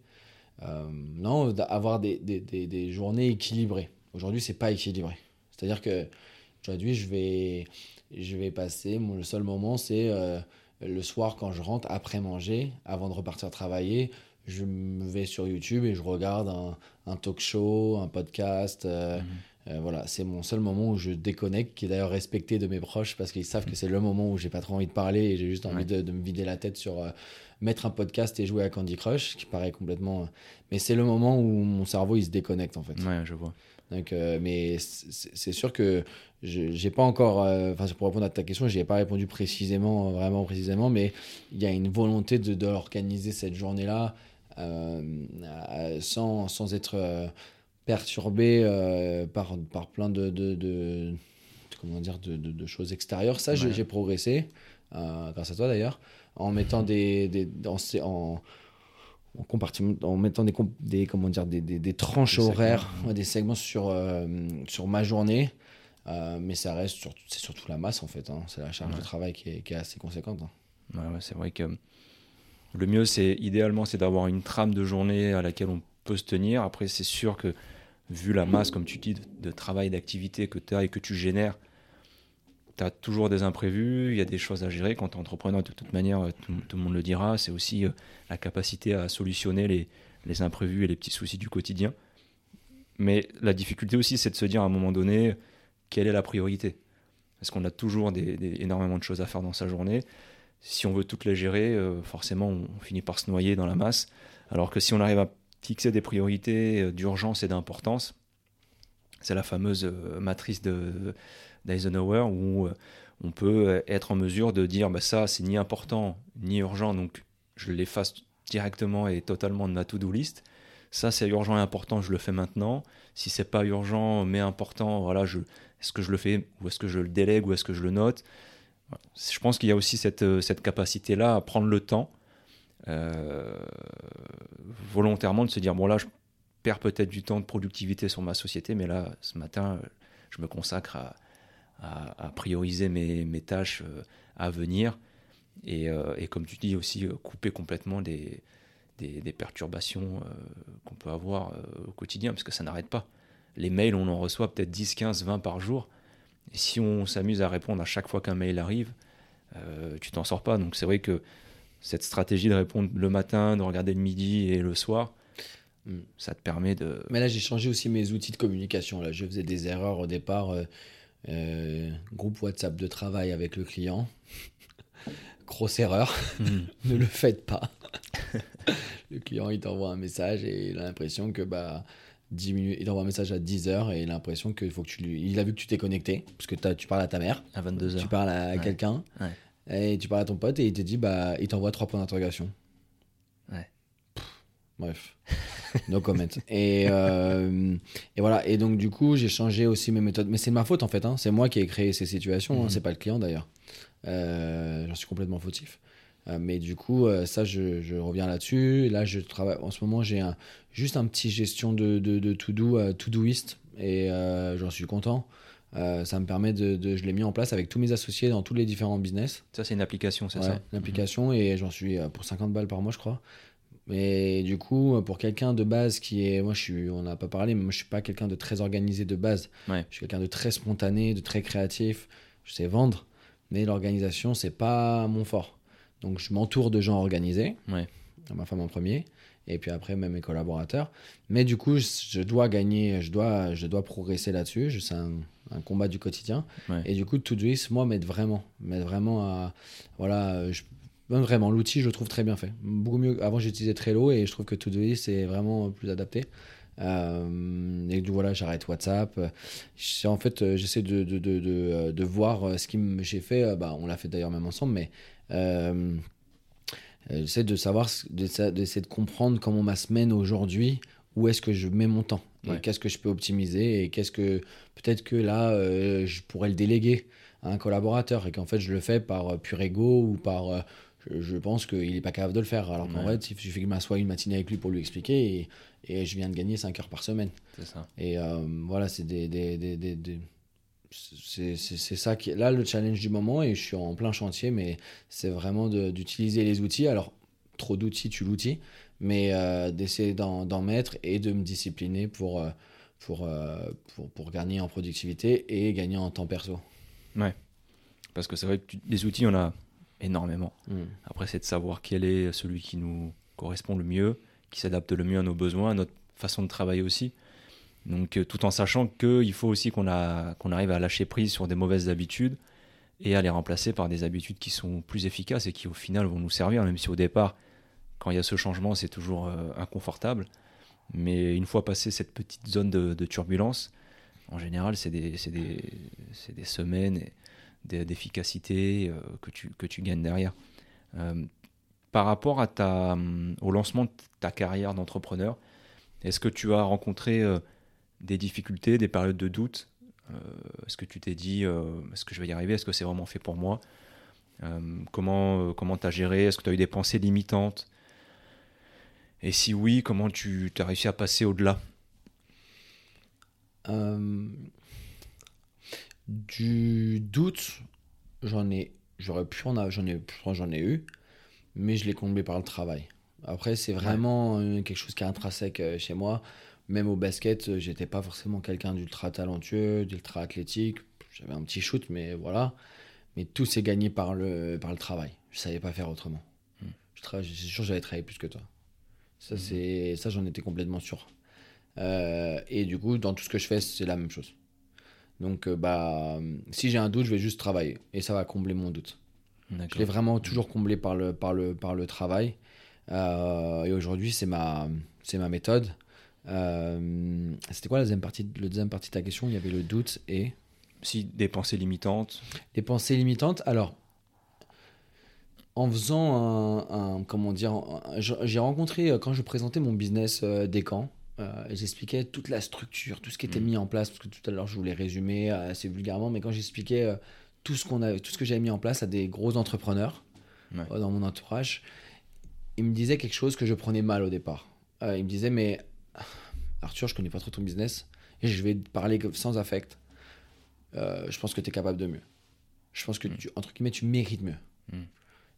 non, avoir des, des, des, des journées équilibrées. Aujourd'hui, c'est pas équilibré. C'est-à-dire que aujourd'hui, je vais, je vais passer, le seul moment, c'est euh, le soir quand je rentre, après manger, avant de repartir travailler, je me vais sur YouTube et je regarde un, talk show, un podcast. Euh, mhm. euh, voilà, c'est mon seul moment où je déconnecte, qui est d'ailleurs respecté de mes proches parce qu'ils savent que c'est le moment où j'ai pas trop envie de parler et j'ai juste envie de, me vider la tête sur mettre un podcast et jouer à Candy Crush, qui paraît complètement. Mais c'est le moment où mon cerveau il se déconnecte en fait. Ouais, je vois. Donc, euh, mais c'est sûr que j'ai pas encore, euh, enfin, pour répondre à ta question, je ai pas répondu précisément, vraiment précisément, mais il y a une volonté de, de organiser cette journée-là euh, sans, sans, être perturbé par, par plein de, de, de comment dire, de, de, choses extérieures. Ça, j'ai progressé, grâce à toi d'ailleurs, en mettant des, des en en, compartiment, en mettant des, des, comment dire, des, des, tranches horaires, des segments sur, euh, sur ma journée. Euh, mais ça reste, sur, c'est surtout la masse en fait. Hein. C'est la charge de travail qui est, qui est assez conséquente. Hein. Ouais, c'est vrai que le mieux, c'est idéalement, c'est d'avoir une trame de journée à laquelle on peut se tenir. Après, c'est sûr que vu la masse, comme tu dis, de, travail, d'activité que tu as et que tu génères, tu as toujours des imprévus, il y a des choses à gérer. Quand tu es entrepreneur, de toute manière, euh, tout, le monde le dira, c'est aussi euh, la capacité à solutionner les, les, imprévus et les petits soucis du quotidien. Mais la difficulté aussi, c'est de se dire à un moment donné, quelle est la priorité? Parce qu'on a toujours des, énormément de choses à faire dans sa journée. Si on veut toutes les gérer, euh, forcément, on, finit par se noyer dans la masse. Alors que si on arrive à fixer des priorités d'urgence et d'importance, c'est la fameuse matrice de d'Eisenhower où euh, on peut euh, être en mesure de dire bah, ça c'est ni important ni urgent donc je l'efface directement et totalement de ma to-do list. Ça c'est urgent et important, je le fais maintenant. Si c'est pas urgent mais important, voilà, est-ce que je le fais ou est-ce que je le délègue ou est-ce que je le note? Je pense qu'il y a aussi cette, euh, capacité-là à prendre le temps volontairement de se dire bon là je perds peut-être du temps de productivité sur ma société, mais là ce matin je me consacre à, prioriser mes, tâches euh, à venir et, euh, comme tu dis aussi euh, couper complètement des, perturbations qu'on peut avoir au quotidien parce que ça n'arrête pas. Les mails, on en reçoit peut-être 10, 15, 20 par jour. Et si on s'amuse à répondre à chaque fois qu'un mail arrive, tu t'en sors pas. Donc c'est vrai que cette stratégie de répondre le matin, de regarder le midi et le soir, hmm. ça te permet de. Mais là, j'ai changé aussi mes outils de communication. Là, je faisais des erreurs au départ. Euh, groupe WhatsApp de travail avec le client. Grosse erreur, hmm. ne le faites pas. le client il t'envoie un message et il a l'impression que bah 10 minutes, il t'envoie un message à 10 heures et il a l'impression qu'il faut que tu lui. Il a vu que tu t'es connecté, parce que tu parles à ta mère. À 22 heures. Tu parles à quelqu'un. Et tu parles à ton pote et il te dit, bah, il t'envoie trois points d'interrogation. Ouais. Bref, no comment. Et, euh, et voilà. Et donc, du coup, j'ai changé aussi mes méthodes. Mais c'est de ma faute, en fait. Hein. C'est moi qui ai créé ces situations. Hein. Mhm. C'est pas le client, d'ailleurs. Euh, J'en suis complètement fautif. Euh, mais du coup, euh, ça, je, je reviens là-dessus. Là, je travaille. En ce moment, j'ai un, juste un petit gestion de, de, de to-do, uh, to-doist. Et j'en suis content. ça me permet de, de je l'ai mis en place avec tous mes associés dans tous les différents business. Ça, c'est une application, c'est ça? Une application et j'en suis pour 50 balles par mois, je crois. Mais du coup, pour quelqu'un de base qui est. Moi, je suis, on n'a pas parlé, mais moi, je suis pas quelqu'un de très organisé de base. Je suis quelqu'un de très spontané, de très créatif. Je sais vendre, mais l'organisation, c'est pas mon fort. Donc, je m'entoure de gens organisés. Ouais. Ma femme en premier. Et puis après, même mes collaborateurs. Mais du coup, je, dois gagner, je dois, je dois progresser là-dessus. C'est un, un, combat du quotidien. Et du coup, Todoist, moi, m'aide vraiment. M'aide vraiment à. Voilà, je, Vraiment, l'outil, je le trouve très bien fait. Beaucoup mieux. Avant, j'utilisais Trello et je trouve que Todoist, c'est vraiment plus adapté. Euh, et du voilà, j'arrête WhatsApp. En fait, euh, j'essaie de, de, de, de, de voir euh, ce que j'ai fait. Bah, on l'a fait d'ailleurs même ensemble, mais euh, j'essaie de savoir, d'essayer de comprendre comment ma semaine aujourd'hui, où est-ce que je mets mon temps, qu'est-ce que je peux optimiser, et qu'est-ce que peut-être que là, je pourrais le déléguer à un collaborateur, et qu'en fait, je le fais par pur ego ou par je, pense qu'il n'est pas capable de le faire. Alors qu'en fait, il suffit que je m'assoie une matinée avec lui pour lui expliquer et, et je viens de gagner 5 heures par semaine. C'est ça. Et euh, voilà, c'est des, des, des, des c'est ça qui est là le challenge du moment et je suis en plein chantier, mais c'est vraiment d'utiliser les outils. Alors, trop d'outils, tu l'outil, mais euh, d'essayer d'en mettre et de me discipliner pour, euh, pour, pour, pour, gagner en productivité et gagner en temps perso. Ouais, parce que c'est vrai que des outils, on a énormément. Hmm. Après, c'est de savoir quel est celui qui nous correspond le mieux, qui s'adapte le mieux à nos besoins, à notre façon de travailler aussi. Donc, euh, tout en sachant qu'il faut aussi qu'on arrive à lâcher prise sur des mauvaises habitudes et à les remplacer par des habitudes qui sont plus efficaces et qui, au final, vont nous servir, même si au départ, quand il y a ce changement, c'est toujours euh, inconfortable. Mais une fois passé cette petite zone de, turbulence, en général, c'est des, semaines d'efficacité euh, que, tu, gagnes derrière. Par rapport ta, au lancement de ta carrière d'entrepreneur, est-ce que tu as rencontré des difficultés, des périodes de doute. Est-ce que tu t'es dit, est-ce que je vais y arriver? Est-ce que c'est vraiment fait pour moi? Comment comment tu as géré? Est-ce que tu as eu des pensées limitantes? Et si oui, comment tu as réussi à passer au-delà? Du doute, j'en ai, j'aurais pu en j'en ai, j'en ai eu, mais je l'ai comblé par le travail. Après, c'est vraiment euh, quelque chose qui est intrinsèque euh, chez moi. Même au basket, euh, j'étais pas forcément quelqu'un d'ultra talentueux, d'ultra athlétique. J'avais un petit shoot, mais voilà. Mais tout s'est gagné par le, par le travail. Je savais pas faire autrement. Hmm. Je c'est sûr, j'avais travaillé plus que toi. Ça, hmm. c'est, ça, j'en étais complètement sûr. et du coup, dans tout ce que je fais, c'est la même chose. Donc, euh, bah, si j'ai un doute, je vais juste travailler et ça va combler mon doute. Je l'ai vraiment toujours comblé par le, par le, par le travail. Euh, et aujourd'hui, c'est ma, c'est ma méthode. Euh, c'était quoi la deuxième, partie, la deuxième partie de ta question? Il y avait le doute et. Si, des pensées limitantes. Des pensées limitantes. Alors, en faisant un. comment dire J'ai rencontré, quand je présentais mon business des camps, euh, j'expliquais toute la structure, tout ce qui était mm. mis en place, parce que tout à l'heure je voulais résumer euh, assez vulgairement, mais quand j'expliquais euh, tout ce qu'on a, tout ce que j'avais mis en place à des gros entrepreneurs dans mon entourage, ils me disaient quelque chose que je prenais mal au départ. ils me disaient mais Arthur, je connais pas trop ton business et je vais te parler sans affect. je pense que tu es capable de mieux. Je pense que mm. tu, entre guillemets, tu mérites mieux. Mm.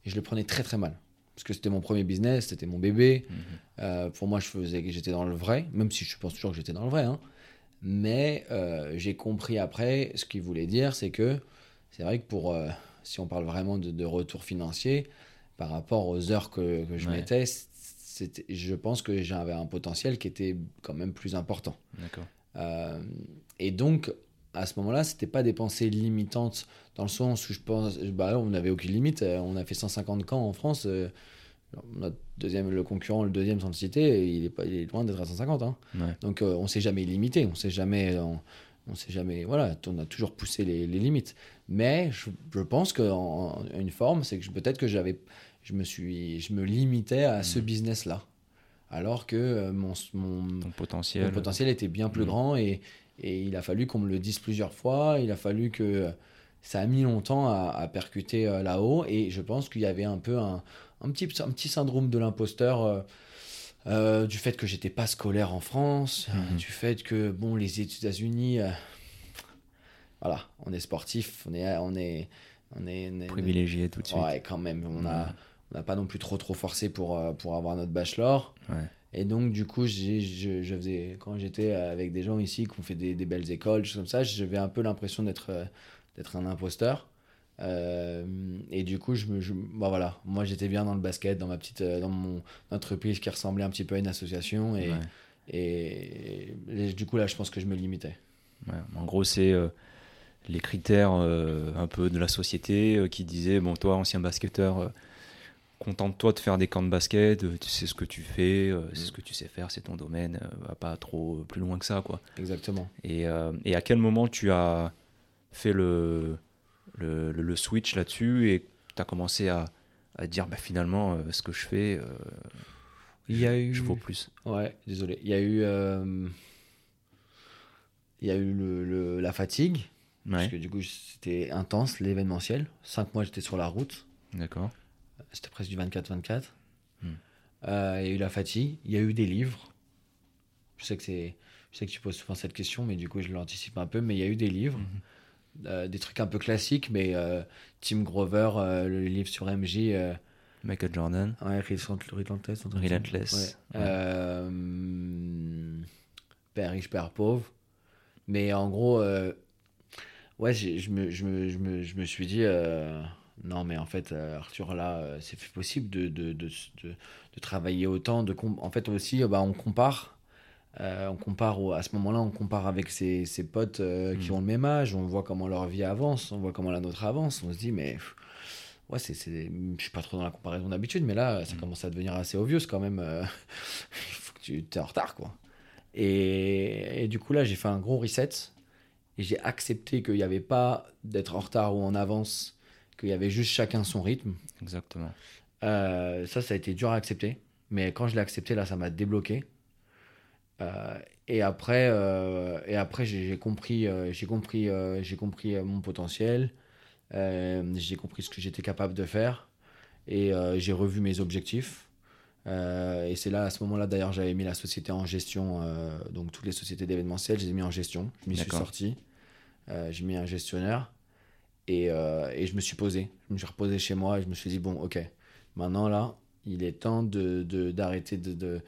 Et je le prenais très très mal parce que c'était mon premier business, c'était mon bébé. Mhm. Euh, pour moi, je faisais que j'étais dans le vrai, même si je pense toujours que j'étais dans le vrai. Hein. Mais euh, j'ai compris après, ce qu'il voulait dire, c'est que c'est vrai que pour, euh, si on parle vraiment de, retour financier, par rapport aux heures que, que je mettais, je pense que j'avais un potentiel qui était quand même plus important. D'accord. et donc, à ce moment-là, c'était pas des pensées limitantes dans le sens où je pense, bah, on n'avait aucune limite. On a fait 150 camps en France. Euh, notre deuxième, le concurrent, le deuxième sans citer, il est, pas, il est loin d'être à 150. Hein. Donc euh, on s'est jamais limité, on s'est jamais, on, s'est jamais, voilà, on a toujours poussé les, limites. Mais je, je pense qu'en une forme, c'est que peut-être que j'avais, je me suis, je me limitais à ce business-là, alors que euh, mon, mon, potentiel, mon potentiel était bien plus grand et, et il a fallu qu'on me le dise plusieurs fois. Il a fallu que ça a mis longtemps à, percuter euh, là-haut. Et je pense qu'il y avait un peu un, un, petit, un petit syndrome de l'imposteur. Euh, euh, du fait que j'étais pas scolaire en France, mhm. du fait que bon les États-Unis, voilà, on est sportif, on est on est on est, privilégié tout de suite. Ouais, quand même, on a on n'a pas non plus trop trop forcé pour pour avoir notre bachelor. Ouais. Et donc, du coup, je, je, faisais, quand j'étais avec des gens ici qui ont fait des, des belles écoles, choses comme ça, j'avais un peu l'impression d'être d'être un imposteur. Euh, et du coup, je me, je, bah voilà, moi j'étais bien dans le basket, dans ma petite, euh, dans mon entreprise qui ressemblait un petit peu à une association, et, et, du coup là, je pense que je me limitais. en gros, c'est euh, les critères un peu de la société qui disaient bon, toi, ancien basketteur, contente-toi de faire des camps de basket, euh, tu sais ce que tu fais, euh, c'est ce mm. que tu sais faire, c'est ton domaine, euh, va pas trop plus loin que ça. quoi. Exactement. Et, et à quel moment tu as fait le, le, le switch là-dessus et tu as commencé à, à dire bah, finalement ce que je fais, il y a eu... je vaux plus Ouais, désolé. Il y a eu, il y a eu le, la fatigue, parce que du coup c'était intense l'événementiel. Cinq mois j'étais sur la route. D'accord c'était presque du 24-24. Hmm. Euh, il y a eu la fatigue, il y a eu des livres. Je sais que c'est, je sais que tu poses souvent cette question, mais du coup je l'anticipe un peu. Mais il y a eu des livres, hmm. euh, des trucs un peu classiques, mais euh, Tim Grover, le livre sur MJ. Michael Jordan. Ouais, Relentless. Relentless. Ouais. Père riche, père pauvre. Mais en gros, ouais, je me, je, me, je, me, je me suis dit non, mais en fait, euh, Arthur, là, euh, c'est possible de, de, de, de, travailler autant. De en fait, aussi, bah, on compare. Euh, on compare à ce moment-là, on compare avec ses, ses potes qui mm. ont le même âge. On voit comment leur vie avance, on voit comment la nôtre avance. On se dit, mais ouais, c'est, je suis pas trop dans la comparaison d'habitude, mais là, ça mm. commence à devenir assez obvious quand même. Il faut que tu es en retard, quoi. Et, et, du coup, là, j'ai fait un gros reset et j'ai accepté qu'il n'y avait pas d'être en retard ou en avance qu'il y avait juste chacun son rythme. Exactement. Euh, ça, ça a été dur à accepter. Mais quand je l'ai accepté, là, ça m'a débloqué. Euh, et après, euh, et après j'ai compris, j'ai compris, j'ai compris mon potentiel. j'ai compris ce que j'étais capable de faire. Et j'ai revu mes objectifs. et c'est là, à ce moment-là, d'ailleurs, j'avais mis la société en gestion. donc, toutes les sociétés d'événementiel, je les ai mis en gestion. Je m'y suis sorti. j'ai mis un gestionnaire. Et, euh, et, je me suis posé. Je me suis reposé chez moi et je me suis dit, bon, ok, maintenant là, il est temps d'arrêter de, de,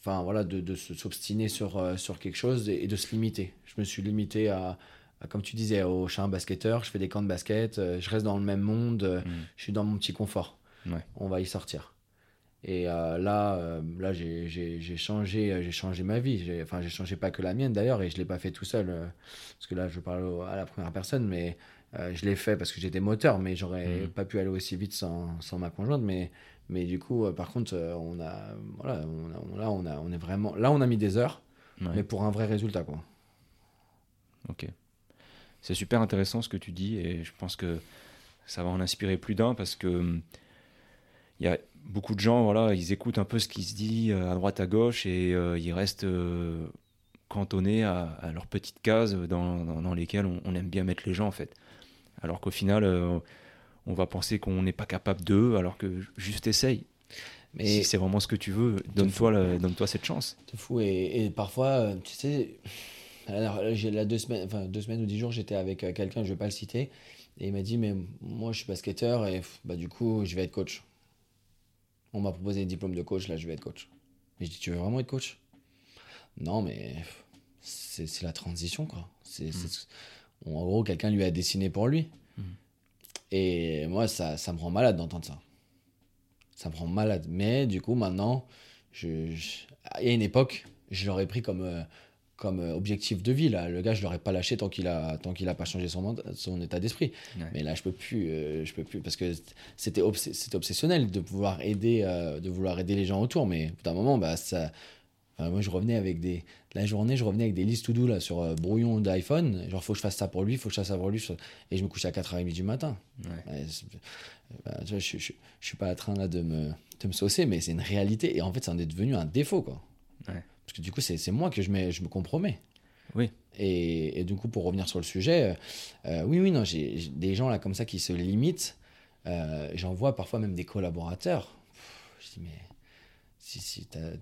enfin, voilà, de, de s'obstiner sur, euh, sur quelque chose et, de se limiter. Je me suis limité à, comme tu disais, au chat basketteur, je fais des camps de basket, euh, je reste dans le même monde, mm. je suis dans mon petit confort. Ouais. On va y sortir. Et là, là j'ai changé, j'ai changé ma vie. Enfin, j'ai changé pas que la mienne d'ailleurs, et je l'ai pas fait tout seul, parce que là, je parle à la première personne, mais euh, je l'ai fait parce que j'étais moteur, mais j'aurais mm. pas pu aller aussi vite sans, sans ma conjointe. Mais, mais du coup, euh, par contre, euh, on a, voilà, on a, là, on, a, on est vraiment, là, on a mis des heures, mais pour un vrai résultat, quoi. Ok. C'est super intéressant ce que tu dis et je pense que ça va en inspirer plus d'un parce que il y a beaucoup de gens, voilà, ils écoutent un peu ce qui se dit à droite à gauche et ils restent cantonnés à, à, leurs petites cases dans, dans, lesquelles on, on, aime bien mettre les gens en fait alors qu'au final, euh, on va penser qu'on n'est pas capable d'eux, alors que juste essaye. Mais si c'est vraiment ce que tu veux, donne-toi donne cette chance. C'est fou. Et, parfois, euh, tu sais, alors, j'ai là deux semaines, enfin, deux semaines ou dix jours, j'étais avec euh, quelqu'un, je ne vais pas le citer, et il m'a dit, mais moi, je suis basketteur et bah, du coup, je vais être coach. On m'a proposé un diplôme de coach, là, je vais être coach. Mais je dis, tu veux vraiment être coach? Non, mais c'est la transition, quoi. C'est en gros, quelqu'un lui a dessiné pour lui. Hmm. Et moi, ça, ça me rend malade d'entendre ça. Ça me rend malade. Mais du coup, maintenant, je, il y a une époque, je l'aurais pris comme, euh, comme euh, objectif de vie. Là. Le gars, je l'aurais pas lâché tant qu'il a, tant qu'il a pas changé son, son état d'esprit. Mais là, je peux plus, euh, je peux plus parce que c'était, c'était obsessionnel de pouvoir aider, de vouloir aider les gens autour. Mais d'un moment, bah, ça, moi, je revenais avec des. La journée, je revenais avec des listes to-do là, sur euh, brouillon d'iPhone. Genre, faut que je fasse ça pour lui, faut que je fasse ça pour lui. Et je me couche à 4h30 du matin. Bah, je, je, je, suis pas en train là de me, de me saucer, mais c'est une réalité. Et en fait, ça en est devenu un défaut, quoi. Parce que du coup, c'est moi que je, mets, je me compromets. Oui. Et, et, du coup, pour revenir sur le sujet, euh, euh, oui, oui, non, j'ai des gens là comme ça qui se limitent. J'en vois parfois même des collaborateurs. je dis, mais si, si t'as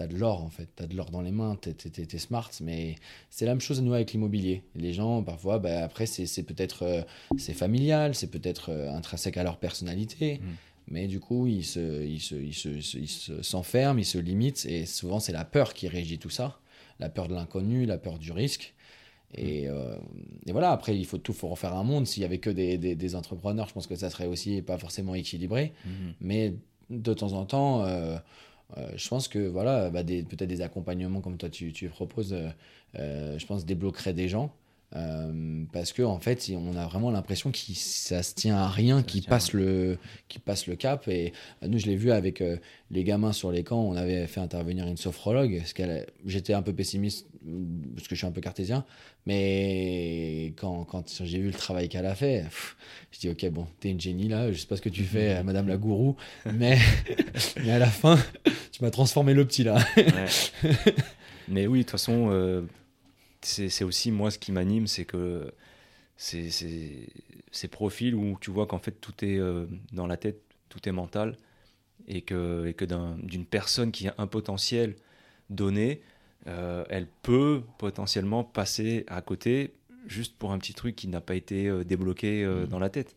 de l'or en fait, t'as de l'or dans les mains, t'es es, smart, mais c'est la même chose à nous avec l'immobilier. Les gens, parfois, bah, après, c'est peut-être euh, c'est familial, c'est peut-être euh, intrinsèque à leur personnalité, mm. mais du coup, ils s'enferment, se, ils se, ils se limitent, et souvent, c'est la peur qui régit tout ça, la peur de l'inconnu, la peur du risque. Et, mm. euh, et, voilà, après, il faut tout faut refaire un monde. S'il y avait que des, des, des, entrepreneurs, je pense que ça serait aussi pas forcément équilibré. Mm. Mais de temps en temps, euh, je pense que voilà, bah, peut-être des accompagnements comme toi tu, tu proposes, euh, euh, je pense débloquerait des gens. Parce que en fait, on a vraiment l'impression que ça se tient à rien, qui passe le, qui passe le cap. Et bah, nous, je l'ai vu avec les gamins sur les camps. On avait fait intervenir une sophrologue. J'étais un peu pessimiste parce que je suis un peu cartésien. Mais quand, quand j'ai vu le travail qu'elle a fait, je dis ok bon, t'es une génie là. Je sais pas ce que tu fais, Madame la gourou, mais mais à la fin, tu m'as transformé le petit là. Mais oui, de toute façon, euh, c'est aussi moi ce qui m'anime, c'est que c'est ces profils où tu vois qu'en fait tout est euh, dans la tête tout est mental et que, et que d'une personne qui a un potentiel donné, euh, elle peut potentiellement passer à côté juste pour un petit truc qui n'a pas été euh, débloqué mmh. dans la tête.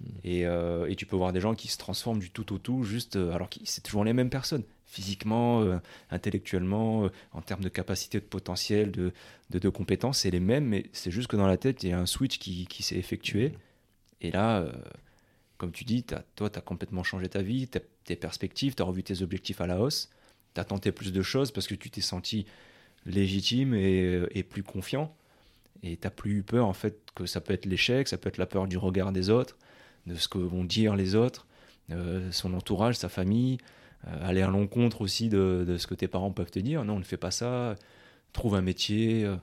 Mmh. Et, et, tu peux voir des gens qui se transforment du tout au tout, juste alors que c'est toujours les mêmes personnes, physiquement, intellectuellement, en termes de capacité, de potentiel, de, de, compétences, c'est les mêmes, mais c'est juste que dans la tête, il y a un switch qui, qui s'est effectué. Mmh. Et là, comme tu dis, toi, tu as complètement changé ta vie, tes perspectives, tu as revu tes objectifs à la hausse, tu as tenté plus de choses parce que tu t'es senti légitime et, plus confiant. Et tu plus eu peur, en fait, que ça peut être l'échec, ça peut être la peur du regard des autres, de ce que vont dire les autres, euh, son entourage, sa famille, euh, aller à l'encontre aussi de, ce que tes parents peuvent te dire. Non, on ne fait pas ça, trouve un métier, euh,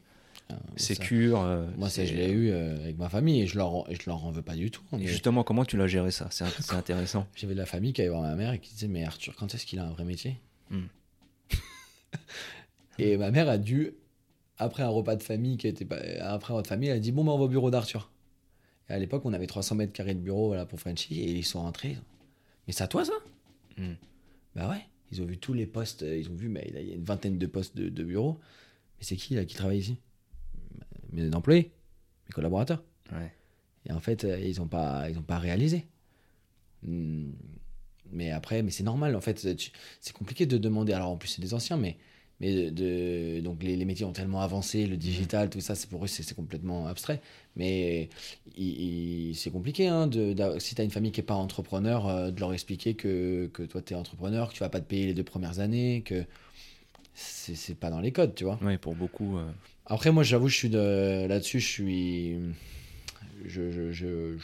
ah, sécure. moi, ça, je l'ai eu avec ma famille et je leur, je leur en veux pas du tout. Justement, comment tu l'as géré ça? C'est intéressant. J'avais de la famille qui allait voir ma mère et qui disait Mais Arthur, quand est-ce qu'il a un vrai métier? Hmm. Et ma mère a dû, après un repas de famille qui était après un repas de famille, elle a dit bon ben on va au bureau d'Arthur. Et à l'époque, on avait 300 mètres carrés de bureau voilà, pour Frenchy et ils sont rentrés. Mais c'est à toi ça? Hmm. Bah ouais. Ils ont vu tous les postes, ils ont vu, mais il y a une vingtaine de postes de, bureau. Mais c'est qui là qui travaille ici? Mes employés, mes collaborateurs. Ouais. Et en fait, euh, ils n'ont pas, ils ont pas réalisé. Hmm. Mais après, mais c'est normal en fait. C'est compliqué de demander. Alors en plus, c'est des anciens, mais mais de, donc les, les, métiers ont tellement avancé, le digital, tout ça, c'est pour eux c'est complètement abstrait. Mais c'est compliqué, hein, de, si tu as une famille qui n'est pas entrepreneur, euh, de leur expliquer que, que toi tu es entrepreneur, que tu vas pas te payer les deux premières années, que c'est pas dans les codes, tu vois. Oui, pour beaucoup. Euh. Après, moi j'avoue, je suis là-dessus, je suis. Je, je, je, je,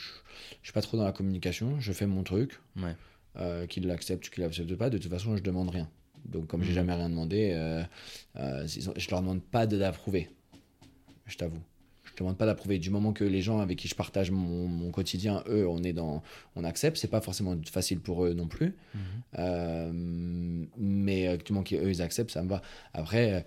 suis pas trop dans la communication, je fais mon truc. Ouais. Euh, qu'il l'accepte ou qu'il l'accepte pas, de toute façon, je demande rien. Donc, comme j'ai mhm. jamais rien demandé, euh, euh, je leur demande pas de l'approuver. Je t'avoue. Je demande pas d'approuver. Du moment que les gens avec qui je partage mon, quotidien, eux, on est dans, on accepte. C'est pas forcément facile pour eux non plus. Mhm. Euh, mais du moment qu'eux ils acceptent, ça me va. Après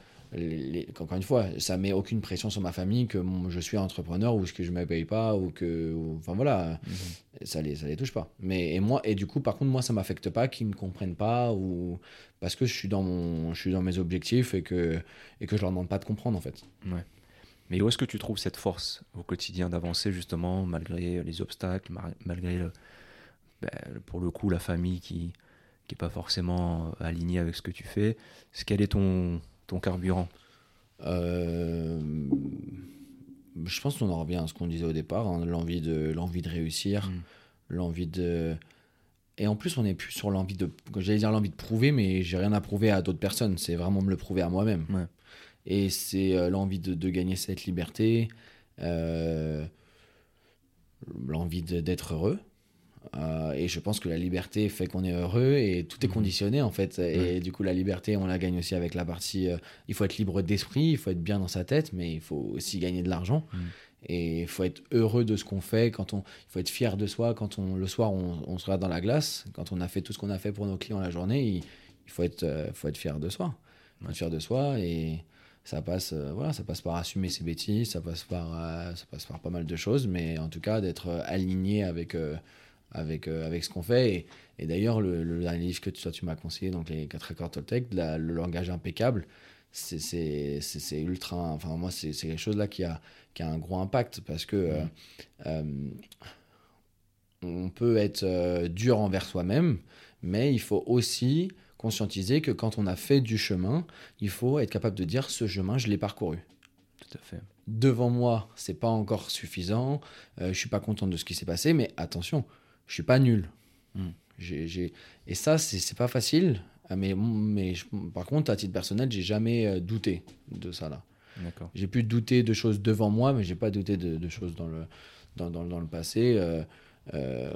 encore une fois, ça met aucune pression sur ma famille que je suis entrepreneur ou que je ne me paye pas ou que, enfin voilà, mhm. ça les, ça les touche pas. Mais et moi, et du coup, par contre, moi, ça m'affecte pas qu'ils me comprennent pas ou parce que je suis dans mon, je suis dans mes objectifs et que et que je leur demande pas de comprendre en fait. Ouais. Mais où est-ce que tu trouves cette force au quotidien d'avancer justement malgré les obstacles, malgré ben, pour le coup la famille qui qui est pas forcément alignée avec ce que tu fais? Quel est ton ton carburant euh, Je pense qu'on en revient à ce qu'on disait au départ, hein, l'envie de, l'envie de réussir, mm. l'envie de... Et en plus, on n'est plus sur l'envie de... J'allais dire l'envie de prouver, mais j'ai rien à prouver à d'autres personnes. C'est vraiment me le prouver à moi-même. Et c'est euh, l'envie de, de, gagner cette liberté, euh, l'envie d'être heureux. Euh, et je pense que la liberté fait qu'on est heureux et tout est mhm. conditionné en fait. Et du coup, la liberté, on la gagne aussi avec la partie. Euh, il faut être libre d'esprit, il faut être bien dans sa tête, mais il faut aussi gagner de l'argent. Mhm. Et il faut être heureux de ce qu'on fait. Quand on, il faut être fier de soi quand on, le soir on, on se regarde dans la glace. Quand on a fait tout ce qu'on a fait pour nos clients la journée, il, faut, être, euh, faut être fier de soi. Être fier de soi et ça passe, voilà, ça passe par assumer ses bêtises, ça passe par, ça passe par pas mal de choses, mais en tout cas d'être aligné avec avec, euh, avec ce qu'on fait. Et, d'ailleurs, le, dernier livre que tu, tu m'as conseillé, donc les 4 accords Toltec, le langage impeccable, c'est ultra. Enfin, moi, c'est quelque chose là qui a, qui a un gros impact parce que euh, euh, on peut être dur envers soi-même, mais il faut aussi conscientiser que quand on a fait du chemin, il faut être capable de dire ce chemin, je l'ai parcouru. Tout à fait. Devant moi, c'est pas encore suffisant, je suis pas content de ce qui s'est passé, mais attention, je suis pas nul. Hmm. Et ça, c'est pas facile. Ah, mais, par contre, à titre personnel, j'ai jamais euh, douté de ça là. J'ai pu douter de choses devant moi, mais j'ai pas douté de, choses dans le, dans, dans, dans le passé. Euh, euh,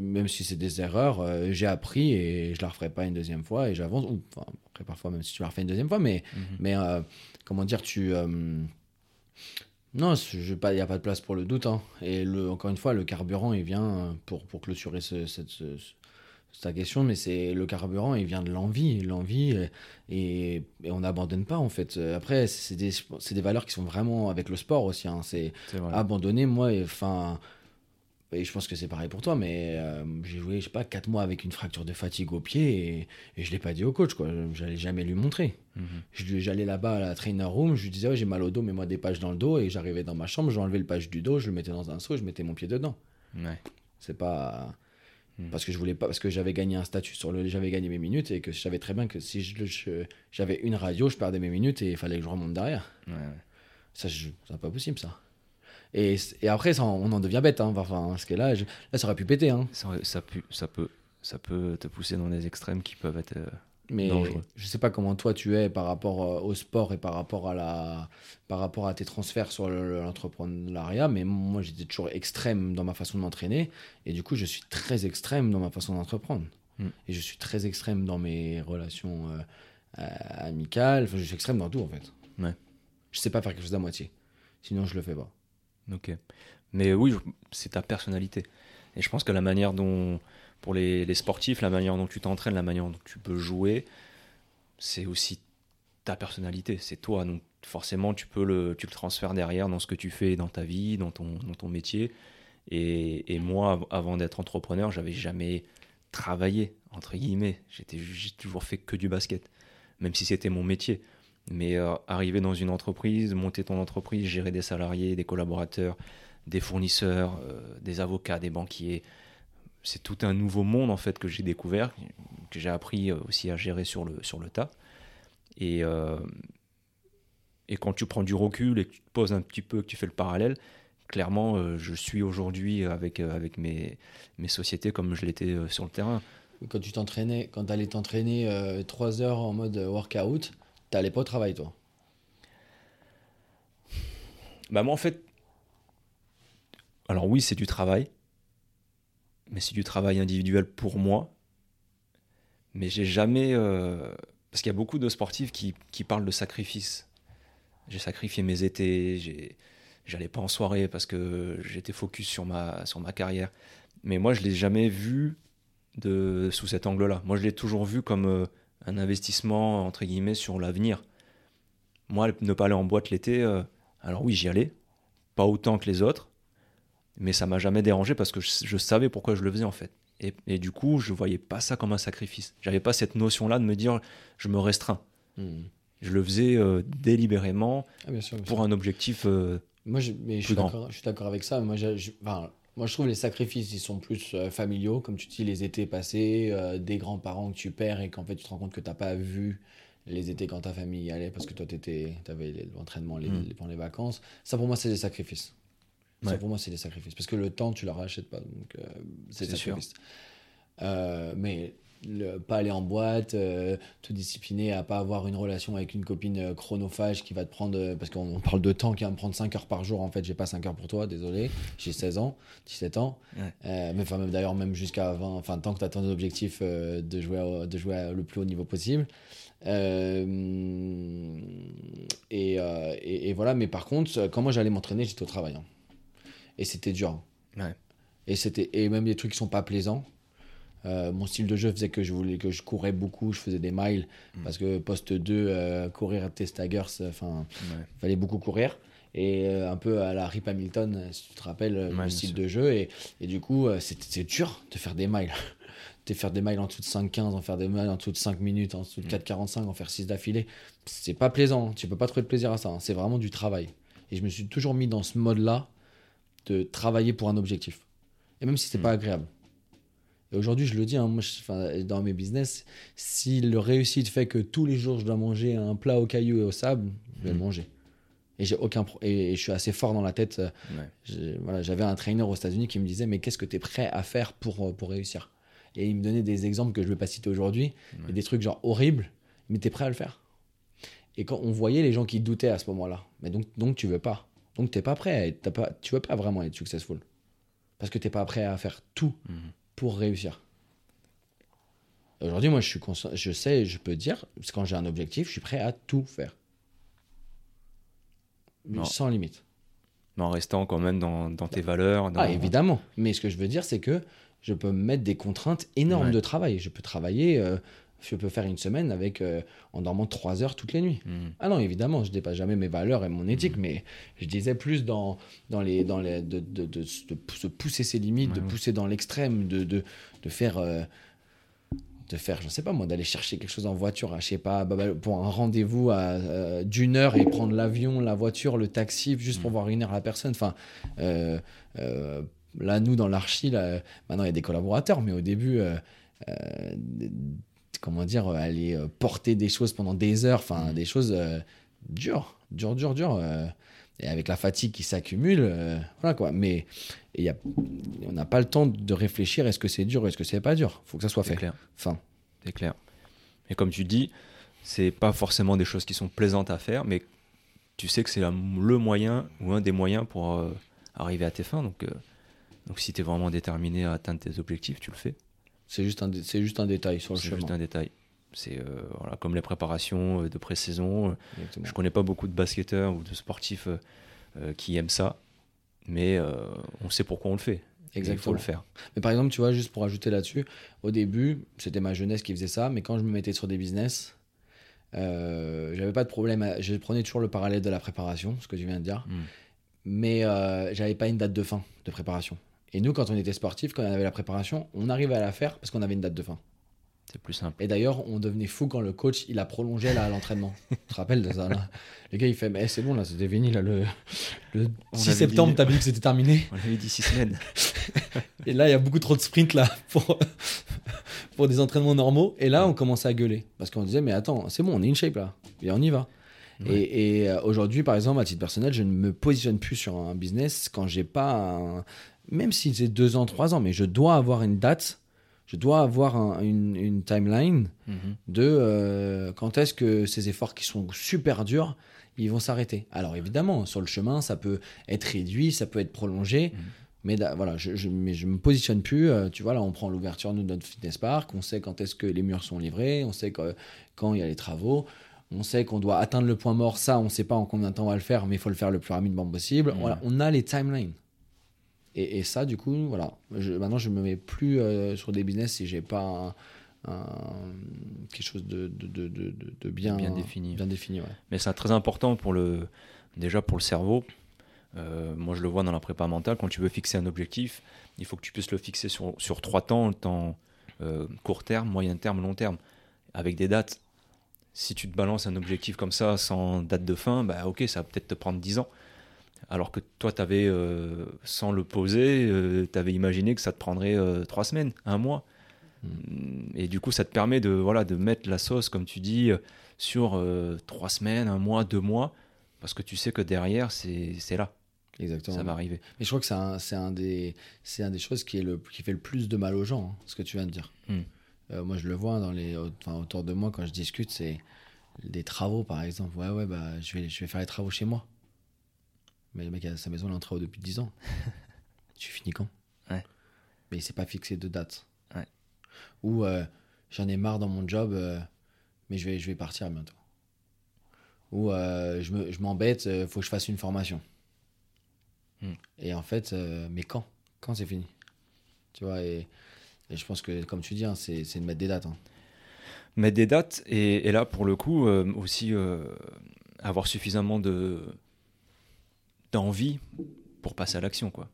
même si c'est des erreurs, j'ai appris et je la referai pas une deuxième fois et j'avance. Enfin, après, parfois, même si tu la refais une deuxième fois, mais, mhm. mais comment dire, tu non, il n'y a pas de place pour le doute. Hein. Et le, encore une fois, le carburant, il vient, pour, pour clôturer ce, cette, ta question, mais c'est le carburant, il vient de l'envie. L'envie, et, et, on n'abandonne pas, en fait. Après, c'est des, des, valeurs qui sont vraiment avec le sport aussi. Hein. C'est abandonner, moi, enfin. Et je pense que c'est pareil pour toi, mais euh, j'ai joué, je sais pas, 4 mois avec une fracture de fatigue au pied et, et je l'ai pas dit au coach, quoi. J'allais jamais lui montrer. Mhm. J'allais là-bas à la trainer room, je lui disais, j'ai mal au dos, mets-moi des pages dans le dos. Et j'arrivais dans ma chambre, j'enlevais le page du dos, je le mettais dans un seau, je mettais mon pied dedans. Ouais. C'est pas. Mhm. Parce que je voulais pas, parce que j'avais gagné un statut sur le. J'avais gagné mes minutes et que je savais très bien que si j'avais une radio, je perdais mes minutes et il fallait que je remonte derrière. Ouais. Ça, c'est pas possible, ça. Et, et après, ça, on en devient bête. Hein. Enfin, parce que là, là, ça aurait pu péter. Hein. Ça, ça, ça, peut, ça peut te pousser dans des extrêmes qui peuvent être. Euh, mais je sais pas comment toi tu es par rapport euh, au sport et par rapport à la par rapport à tes transferts sur l'entrepreneuriat mais moi j'étais toujours extrême dans ma façon de m'entraîner et du coup je suis très extrême dans ma façon d'entreprendre mm. et je suis très extrême dans mes relations euh, amicales enfin je suis extrême dans tout en fait ouais. je sais pas faire quelque chose à moitié sinon je le fais pas Ok. Mais oui, c'est ta personnalité. Et je pense que la manière dont, pour les, sportifs, la manière dont tu t'entraînes, la manière dont tu peux jouer, c'est aussi ta personnalité. C'est toi. Donc forcément, tu peux le, tu le transfères derrière dans ce que tu fais dans ta vie, dans ton, dans ton métier. Et, moi, avant d'être entrepreneur, j'avais jamais travaillé, entre guillemets. J'ai toujours fait que du basket, même si c'était mon métier. Mais euh, arriver dans une entreprise, monter ton entreprise, gérer des salariés, des collaborateurs, des fournisseurs, euh, des avocats, des banquiers, c'est tout un nouveau monde en fait que j'ai découvert, que j'ai appris euh, aussi à gérer sur le, sur le tas. Et, et quand tu prends du recul et que tu te poses un petit peu, que tu fais le parallèle, clairement, je suis aujourd'hui avec, avec mes, mes sociétés comme je l'étais sur le terrain. Quand tu t'entraînais, quand tu allais t'entraîner 3 heures en mode workout, T'allais pas au travail, toi? Bah, moi, en fait. Alors, oui, c'est du travail. Mais c'est du travail individuel pour moi. Mais j'ai jamais. Euh, parce qu'il y a beaucoup de sportifs qui, parlent de sacrifice. J'ai sacrifié mes étés, j'allais pas en soirée parce que j'étais focus sur ma, sur ma carrière. Mais moi, je l'ai jamais vu de, sous cet angle-là. Moi, je l'ai toujours vu comme. Euh, un investissement entre guillemets sur l'avenir. Moi, ne pas aller en boîte l'été, euh, alors oui, j'y allais, pas autant que les autres, mais ça m'a jamais dérangé parce que je, savais pourquoi je le faisais en fait. Et, du coup, je voyais pas ça comme un sacrifice. J'avais pas cette notion-là de me dire je me restreins. Hmm. Je le faisais euh, délibérément ah, pour un objectif. Euh, moi, je, mais je, suis d'accord avec ça. Moi, je, moi, je trouve les sacrifices, ils sont plus euh, familiaux, comme tu dis, les étés passés, euh, des grands-parents que tu perds et qu'en fait, tu te rends compte que tu n'as pas vu les étés quand ta famille y allait parce que toi, tu avais l'entraînement les, mm. pendant les vacances. Ça, pour moi, c'est des sacrifices. Ça, pour moi, c'est des sacrifices. Parce que le temps, tu ne le rachètes pas. Donc, euh, c'est des sacrifices. mais pas aller en boîte, euh, te discipliner à pas avoir une relation avec une copine euh, chronophage qui va te prendre, euh, parce qu'on parle de temps qui va me prendre 5 heures par jour, en fait j'ai pas 5 heures pour toi, désolé, j'ai 16 ans, 17 ans, mais enfin même d'ailleurs même jusqu'à 20, enfin tant que tu atteins des objectifs de, jouer de jouer le plus haut niveau possible. Et, et, voilà, mais par contre, quand moi j'allais m'entraîner, j'étais au travail. Hein. Et c'était dur. Hein. Et, c'était, et même des trucs qui sont pas plaisants. Euh, mon style de jeu faisait que je voulais que je courais beaucoup, je faisais des miles mm. parce que poste 2, euh, courir à staggers, enfin, il fallait beaucoup courir. Et euh, un peu à la Rip Hamilton, si tu te rappelles, mon style de jeu. Et, et du coup, c'est dur de faire des miles. de faire des miles en dessous de 5-15, en faire des miles en dessous de 5 minutes, en dessous de 4-45, mm. en faire 6 d'affilée. C'est pas plaisant, tu peux pas trouver de plaisir à ça. Hein. C'est vraiment du travail. Et je me suis toujours mis dans ce mode-là de travailler pour un objectif. Et même si c'est mm. pas agréable. Et aujourd'hui, je le dis, hein, moi, dans mes business, si le réussite fait que tous les jours, je dois manger un plat au caillou et au sable, je vais le mmh. manger. Et j'ai aucun et je suis assez fort dans la tête. Voilà, j'avais un trainer aux États-Unis qui me disait mais qu'est-ce que tu es prêt à faire pour euh, pour réussir? Et il me donnait des exemples que je ne vais pas citer aujourd'hui, des trucs genre horribles, mais tu es prêt à le faire? Et quand on voyait les gens qui doutaient à ce moment-là, mais donc donc tu veux pas. Donc tu n'es pas prêt, Tu pas tu veux pas vraiment être successful. Parce que tu n'es pas prêt à faire tout. Mmh pour réussir. Aujourd'hui, moi, je, suis je sais, je peux dire, quand j'ai un objectif, je suis prêt à tout faire. Sans limite. Mais en restant quand même dans, tes valeurs. Ah, évidemment. Mais ce que je veux dire, c'est que je peux mettre des contraintes énormes de travail. Je peux travailler je peux faire une semaine avec euh, en dormant trois heures toutes les nuits. Hmm. Ah non, évidemment, je dépasse jamais mes valeurs et mon éthique, mais je disais plus dans, dans les, dans les, de, de, de, se pousser ses limites, de pousser dans l'extrême, de, de, de faire. Euh, de faire, je sais pas moi, d'aller chercher quelque chose en voiture, je sais pas, bah, bah, pour un rendez-vous euh, d'une heure et prendre l'avion, la voiture, le taxi, juste pour hmm. voir une heure la personne. Enfin, là, nous, dans l'archi, maintenant, il y a des collaborateurs, mais au début, comment dire, euh, aller euh, porter des choses pendant des heures, enfin mm. des choses euh, dures, dures, dures, dures. et avec la fatigue qui s'accumule, voilà quoi. Mais y a, on n'a pas le temps de réfléchir est-ce que c'est dur ou est-ce que c'est pas dur? Il faut que ça soit fait. Clair. Enfin. C'est clair. Et comme tu dis, c'est pas forcément des choses qui sont plaisantes à faire, mais tu sais que c'est le moyen ou un des moyens pour arriver à tes fins. Donc, donc si tu es vraiment déterminé à atteindre tes objectifs, tu le fais. C'est juste, un, c'est juste un détail sur le chemin. C'est juste un détail. C'est euh, voilà, comme les préparations euh, de pré-saison. Euh, je connais pas beaucoup de basketteurs ou de sportifs qui aiment ça, mais on sait pourquoi on le fait. Exactement. Il faut le faire. Mais par exemple, tu vois, juste pour ajouter là-dessus, au début, c'était ma jeunesse qui faisait ça, mais quand je me mettais sur des business, j'avais pas de problème. Je prenais toujours le parallèle de la préparation, ce que tu viens de dire, hmm. mais j'avais pas une date de fin de préparation. Et nous, quand on était sportif, quand on avait la préparation, on arrivait à la faire parce qu'on avait une date de fin. C'est plus simple. Et d'ailleurs, on devenait fou quand le coach il a prolongé là l'entraînement. tu te rappelles de ça là? Le gars il fait mais c'est bon là, c'était fini là le, 6 septembre, t'as vu que c'était terminé? On avait dit 6 semaines. et là il y a beaucoup trop de sprints là pour pour des entraînements normaux. Et là on commençait à gueuler parce qu'on disait mais attends c'est bon on est in shape là et on y va. Et, euh, aujourd'hui, par exemple, à titre personnel, je ne me positionne plus sur un business quand j'ai pas un, même si c'est deux ans, trois ans, mais je dois avoir une date, je dois avoir une, timeline mhm. de euh, quand est-ce que ces efforts qui sont super durs, ils vont s'arrêter. Alors évidemment, sur le chemin, ça peut être réduit, ça peut être prolongé. Mhm. Mais voilà, je, je, me positionne plus. Euh, tu vois, là, on prend l'ouverture de notre fitness park. On sait quand est-ce que les murs sont livrés. On sait quand il y a les travaux. On sait qu'on doit atteindre le point mort. Ça, on ne sait pas en combien de temps on va le faire, mais il faut le faire le plus rapidement possible. Mhm. Voilà, on a les timelines. Et, ça, du coup, voilà. maintenant, je me mets plus euh, sur des business si j'ai pas quelque chose de, de, de, de, bien, bien défini. Bien défini Mais c'est très important pour le, déjà pour le cerveau. Euh, moi, je le vois dans la prépa mentale. Quand tu veux fixer un objectif, il faut que tu puisses le fixer sur, sur trois temps, temps euh, court terme, moyen terme, long terme, avec des dates. Si tu te balances un objectif comme ça sans date de fin, bah ok, ça va peut-être te prendre 10 ans. Alors que toi, tu avais, euh, sans le poser, euh, tu avais imaginé que ça te prendrait euh, trois semaines, un mois. Hmm. Et du coup, ça te permet de, voilà, de mettre la sauce, comme tu dis, sur trois semaines, un mois, deux mois, parce que tu sais que derrière, c'est là. Exactement. Ça va arriver. Mais je crois que c'est un, un, des, un des choses qui, est le, qui fait le plus de mal aux gens, hein, ce que tu viens de dire. Hmm. moi, je le vois dans les, enfin, autour de moi quand je discute, c'est des travaux, par exemple. Ouais, ouais, bah, je vais, je vais faire les travaux chez moi. Mais le mec a sa maison, il est en travaux depuis 10 ans. tu finis quand? Ouais. Mais il s'est pas fixé de date. Ouais. Ou euh, j'en ai marre dans mon job, euh, mais je vais, je vais partir bientôt. Ou euh, je m'embête, il faut que je fasse une formation. Hmm. Et en fait, mais quand? Quand c'est fini? Tu vois, et, je pense que, comme tu dis, hein, c'est de mettre des dates. Hein. Mettre des dates, et, et là, pour le coup, aussi avoir suffisamment de envie pour passer à l'action, quoi.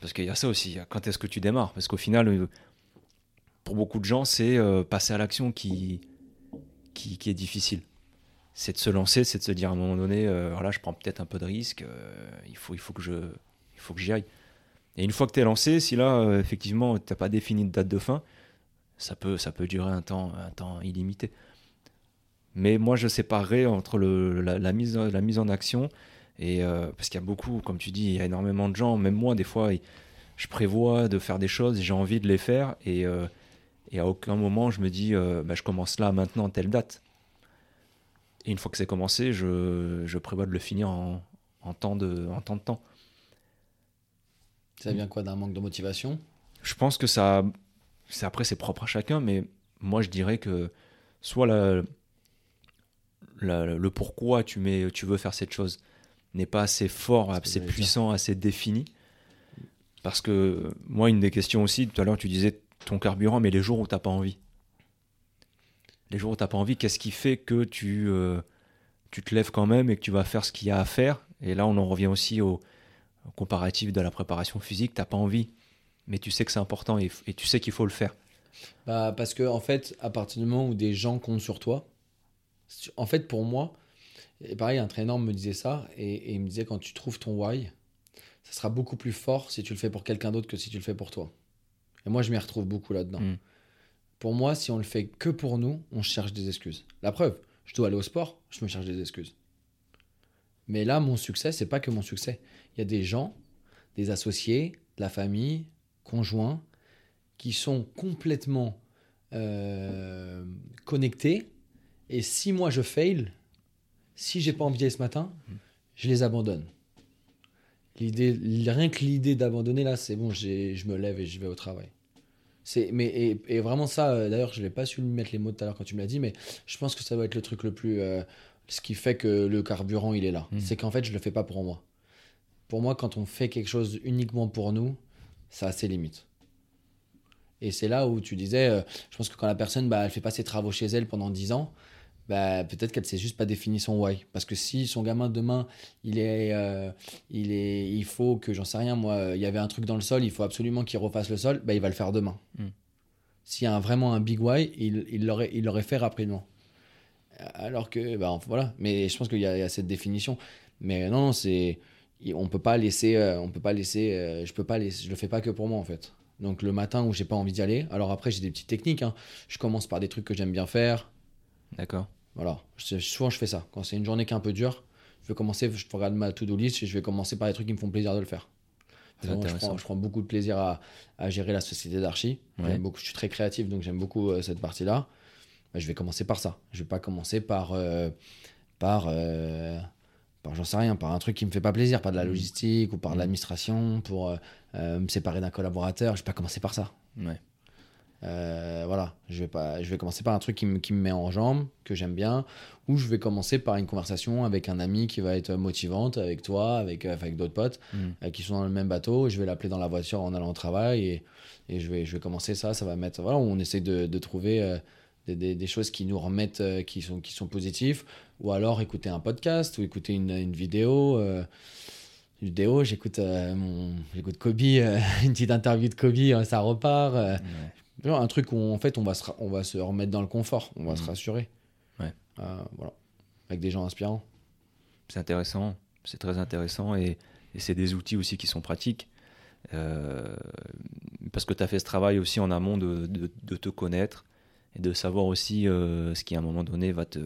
Parce qu'il y a ça aussi. Quand est-ce que tu démarres Parce qu'au final, euh, pour beaucoup de gens, c'est euh, passer à l'action qui, qui, est difficile. C'est de se lancer, c'est de se dire à un moment donné, euh, voilà, je prends peut-être un peu de risque, il, faut, il faut que j'y aille. Et une fois que tu es lancé, si là, effectivement, tu n'as pas défini de date de fin, ça peut, ça peut durer un temps, un temps illimité. Mais moi, je séparerais entre le, la, mise, la mise en action et euh, parce qu'il y a beaucoup, comme tu dis, il y a énormément de gens, même moi, des fois, je prévois de faire des choses, j'ai envie de les faire, et, euh, et, à aucun moment je me dis, euh, bah, je commence là, maintenant, telle date. Et une fois que c'est commencé, je, je, prévois de le finir en, en, temps de, en temps de temps. Ça vient quoi d'un manque de motivation? Je pense que ça. Après, c'est propre à chacun, mais moi, je dirais que soit la, le pourquoi tu, mets, tu veux faire cette chose n'est pas assez fort, assez puissant, assez défini. Parce que moi, une des questions aussi, tout à l'heure, tu disais ton carburant, mais les jours où tu n'as pas envie. Les jours où tu n'as pas envie, qu'est-ce qui fait que tu, tu te lèves quand même et que tu vas faire ce qu'il y a à faire? Et là, on en revient aussi au, comparatif de la préparation physique. Tu n'as pas envie, mais tu sais que c'est important et, tu sais qu'il faut le faire. Bah, parce que, en fait, à partir du moment où des gens comptent sur toi, en fait, pour moi, et pareil, un entraîneur me disait ça et, il me disait quand tu trouves ton why, ça sera beaucoup plus fort si tu le fais pour quelqu'un d'autre que si tu le fais pour toi. Et moi, je m'y retrouve beaucoup là-dedans. Mm. Pour moi, si on le fait que pour nous, on cherche des excuses. La preuve, je dois aller au sport, je me cherche des excuses. Mais là, mon succès, c'est pas que mon succès. Il y a des gens, des associés, de la famille, conjoints, qui sont complètement euh, connectés. Et si moi je fail, si j'ai pas envie ce matin, je les abandonne. L'idée, rien que l'idée d'abandonner là, c'est bon, je me lève et je vais au travail. C'est, mais et, vraiment ça, euh, d'ailleurs, je n'ai pas su mettre les mots tout à l'heure quand tu me l'as dit, mais je pense que ça va être le truc le plus, euh, ce qui fait que le carburant il est là. Hmm. C'est qu'en fait, je le fais pas pour moi. Pour moi, quand on fait quelque chose uniquement pour nous, ça a ses limites. Et c'est là où tu disais, euh, je pense que quand la personne, bah, elle fait pas ses travaux chez elle pendant 10 ans, bah, peut-être qu'elle ne sait juste pas définir son why. Parce que si son gamin demain, il est, euh, il est, il faut que, j'en sais rien, moi, il y avait un truc dans le sol, il faut absolument qu'il refasse le sol, bah, il va le faire demain. Hmm. S'il y a vraiment un big why, il, il l'aurait, il l'aurait fait rapidement. Alors que, bah, voilà. Mais je pense qu'il y, a cette définition. Mais non, c'est, on peut pas laisser, euh, on peut pas laisser, euh, je peux pas laisser, je le fais pas que pour moi en fait. Donc le matin où j'ai pas envie d'y aller, alors après j'ai des petites techniques. Hein. Je commence par des trucs que j'aime bien faire. D'accord. Voilà, souvent je fais ça. Quand c'est une journée qui est un peu dure, je vais commencer, je regarde ma to-do list et je vais commencer par les trucs qui me font plaisir de le faire. je, prends, beaucoup de plaisir à, gérer la société d'archi. Je suis très créatif, donc j'aime beaucoup euh, cette partie-là. Bah, je vais commencer par ça. Je vais pas commencer par, euh, par, euh, par j'en sais rien, par un truc qui me fait pas plaisir, par de la mmh. logistique ou par de mmh. l'administration, pour me séparer d'un collaborateur. Je vais pas commencer par ça. Ouais. Euh, voilà, je vais, pas, je vais commencer par un truc qui me, qui me met en jambe, que j'aime bien, ou je vais commencer par une conversation avec un ami qui va être motivante, avec toi, avec, euh, avec d'autres potes mm. euh, qui sont dans le même bateau. Je vais l'appeler dans la voiture en allant au travail et, et je, vais, je vais commencer ça. Ça va mettre. Voilà, on essaie de, de trouver des, des, choses qui nous remettent, qui, sont, qui sont positifs, ou alors écouter un podcast ou écouter une, une vidéo vidéo, j'écoute mon j'écoute Kobe, une petite interview de Kobe, ça repart un truc où en fait on va se, on va se remettre dans le confort, on va se mmh. rassurer. Ouais. Euh, voilà. Avec des gens inspirants. C'est intéressant, c'est très intéressant et, et c'est des outils aussi qui sont pratiques. Euh, parce que tu as fait ce travail aussi en amont de, de, de te connaître et de savoir aussi euh, ce qui à un moment donné va te,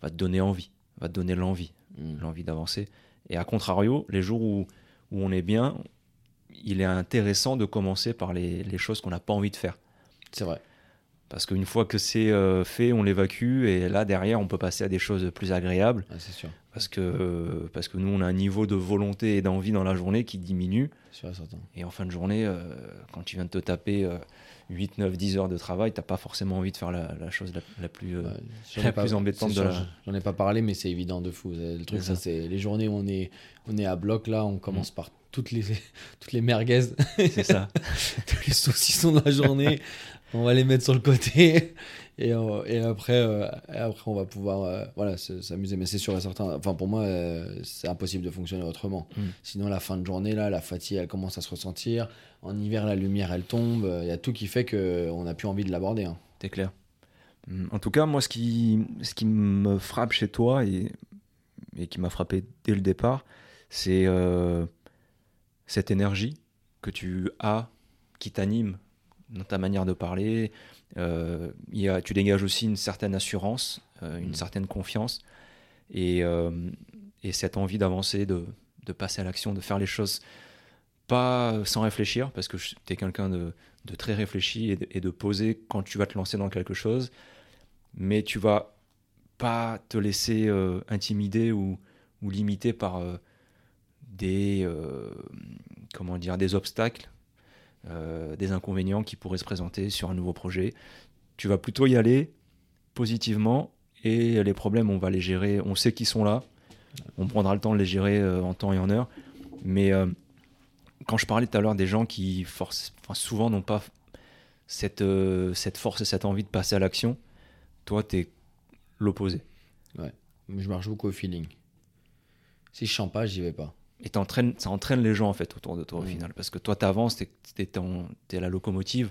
va te donner envie, va te donner l'envie, mmh. l'envie d'avancer. Et à contrario, les jours où, où on est bien, il est intéressant de commencer par les, les choses qu'on n'a pas envie de faire. C'est vrai. Parce qu'une fois que c'est euh, fait, on l'évacue et là derrière, on peut passer à des choses plus agréables. c'est sûr. Parce que, euh, parce que nous, on a un niveau de volonté et d'envie dans la journée qui diminue. Sûr, certain. Et en fin de journée, euh, quand tu viens de te taper 8, 9, 10 heures de travail, tu n'as pas forcément envie de faire la, chose la, plus, la plus embêtante de la... J'en ai pas parlé, mais c'est évident de fou. Le truc, ça, c'est les journées où on est, on est à bloc, là, on commence mm. par toutes les, toutes les merguez. C'est ça. Tous les saucissons de la journée on va les mettre sur le côté. Et, euh, et après, euh, après on va pouvoir euh, voilà s'amuser. Mais c'est sûr et certain. Enfin pour moi c'est impossible de fonctionner autrement. Mm. sinon la fin de journée là la fatigue elle commence à se ressentir. En hiver la lumière elle tombe. Il y a tout qui fait que on n'a plus envie de l'aborder hein. c'est clair. Mm. en tout cas moi ce qui ce qui me frappe chez toi et, et qui m'a frappé dès le départ c'est cette énergie que tu as qui t'anime dans ta manière de parler. Euh, y a, tu dégages aussi une certaine assurance, euh, une mm. certaine confiance et, euh, et cette envie d'avancer, de, de, passer à l'action, de faire les choses pas sans réfléchir, parce que tu es quelqu'un de, de, très réfléchi et de, et de, poser quand tu vas te lancer dans quelque chose, mais tu vas pas te laisser intimider ou, ou, limiter par des, comment dire, des obstacles euh, des inconvénients qui pourraient se présenter sur un nouveau projet. Tu vas plutôt y aller positivement et les problèmes, on va les gérer. On sait qu'ils sont là. On prendra le temps de les gérer euh, en temps et en heure. Mais euh, quand je parlais tout à l'heure des gens qui force, souvent n'ont pas cette, cette force et cette envie de passer à l'action, Toi, tu es l'opposé. Ouais. Je marche beaucoup au feeling. Si je chante pas, j'y vais pas. Et ça entraîne les gens en fait autour de toi au mm. final. Parce que toi, tu avances, tu es, la locomotive.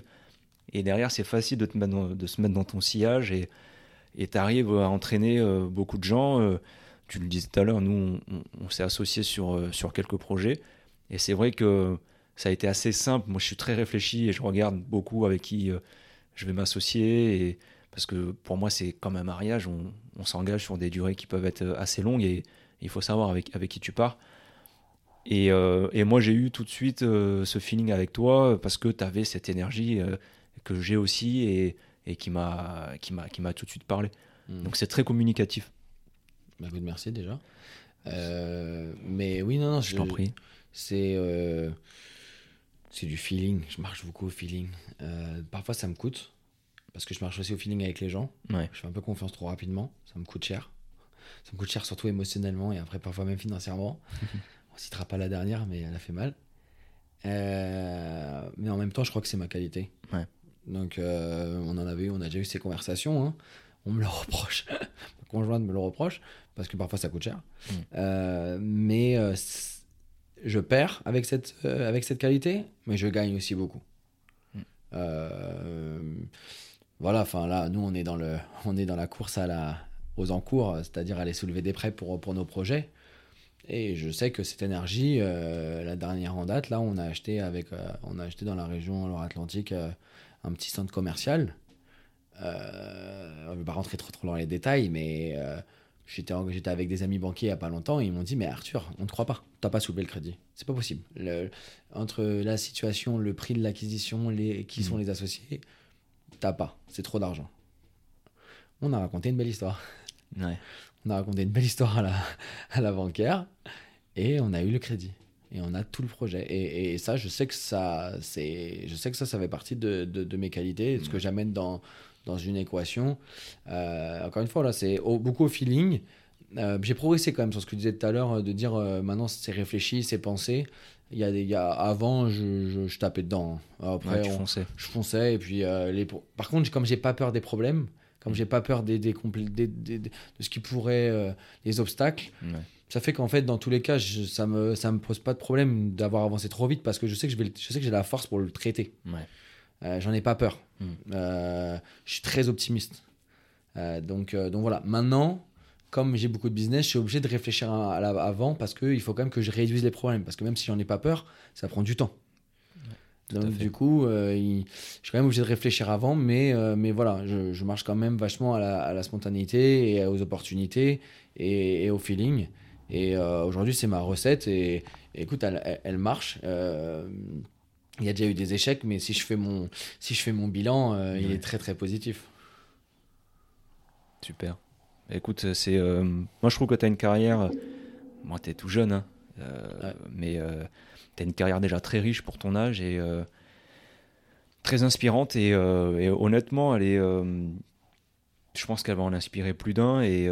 Et derrière, c'est facile de, te mettre de se mettre dans ton sillage et tu arrives à entraîner euh, beaucoup de gens. Euh, tu le disais tout à l'heure, nous, on, s'est associés sur, euh, sur quelques projets. Et c'est vrai que ça a été assez simple. Moi, je suis très réfléchi et je regarde beaucoup avec qui je vais m'associer. Et parce que pour moi, c'est comme un mariage. On, on s'engage sur des durées qui peuvent être assez longues et il faut savoir avec, avec qui tu pars. Et, euh, et moi, j'ai eu tout de suite euh, ce feeling avec toi parce que tu avais cette énergie euh, que j'ai aussi et, et qui m'a tout de suite parlé. Hmm. Donc, c'est très communicatif. Bah, merci déjà. mais oui, non, non, je, t'en prie. C'est c'est du feeling. Je marche beaucoup au feeling. parfois, ça me coûte parce que je marche aussi au feeling avec les gens. Ouais. Je fais un peu confiance trop rapidement. Ça me coûte cher. Ça me coûte cher surtout émotionnellement et après parfois même financièrement. On citera pas la dernière, mais elle a fait mal. Euh, mais en même temps, je crois que c'est ma qualité. Donc, euh, on en avait eu, on a déjà eu ces conversations. Hein. On me le reproche. ma conjointe me le reproche parce que parfois ça coûte cher. Mm. Euh, mais je perds avec cette, avec cette qualité, mais je gagne aussi beaucoup. Mm. voilà, enfin là, nous, on est dans, le, on est dans la course à la, aux encours, c'est-à-dire aller soulever des prêts pour, pour nos projets. Et je sais que cette énergie, euh, la dernière en date, là, on a acheté, avec, euh, on a acheté dans la région Loire-Atlantique euh, un petit centre commercial. on ne va pas rentrer trop, trop dans les détails, mais j'étais, j'étais avec des amis banquiers il n'y a pas longtemps et ils m'ont dit Mais Arthur, on ne te croit pas, tu n'as pas soulevé le crédit. C'est pas possible. entre la situation, le prix de l'acquisition, les, qui sont mmh. les associés, t'as pas. C'est trop d'argent. On a raconté une belle histoire. Ouais on a raconté une belle histoire à la, à la bancaire et on a eu le crédit et on a tout le projet. Et, et ça, je sais que ça, c'est, je sais que ça, ça fait partie de, de, mes qualités, de ce que j'amène dans, dans une équation. Euh, encore une fois, là, c'est beaucoup au feeling. Euh, j'ai progressé quand même sur ce que tu disais tout à l'heure, de dire euh, maintenant c'est réfléchi, c'est pensé. Il y a des, il y a, avant, je, je, tapais dedans. Après, je fonçais. Et puis, les, par contre, comme j'ai pas peur des problèmes, comme j'ai pas peur des, des, de ce qui pourrait euh, les obstacles ça fait qu'en fait dans tous les cas ça me ça me pose pas de problème d'avoir avancé trop vite parce que je sais que je vais je sais que j'ai la force pour le traiter euh, j'en ai pas peur mm. euh, je suis très optimiste donc donc voilà maintenant comme j'ai beaucoup de business, je suis obligé de réfléchir à, avant parce qu'il faut quand même que je réduise les problèmes. Parce que même si j'en ai pas peur, ça prend du temps. Donc du coup, euh, je suis quand même obligé de réfléchir avant, mais, euh, mais voilà, je, marche quand même vachement à la, spontanéité et aux opportunités et, au feeling. Et euh, aujourd'hui, c'est ma recette et, écoute, elle, marche. il y a déjà eu des échecs, mais si je fais mon, si je fais mon bilan, il est très très positif. Super. Écoute, c'est moi je trouve que tu as une carrière. Moi, tu es tout jeune, hein, mais as une carrière déjà très riche pour ton âge et euh, très inspirante. Et, euh, honnêtement, elle est, euh, je pense qu'elle va en inspirer plus d'un et,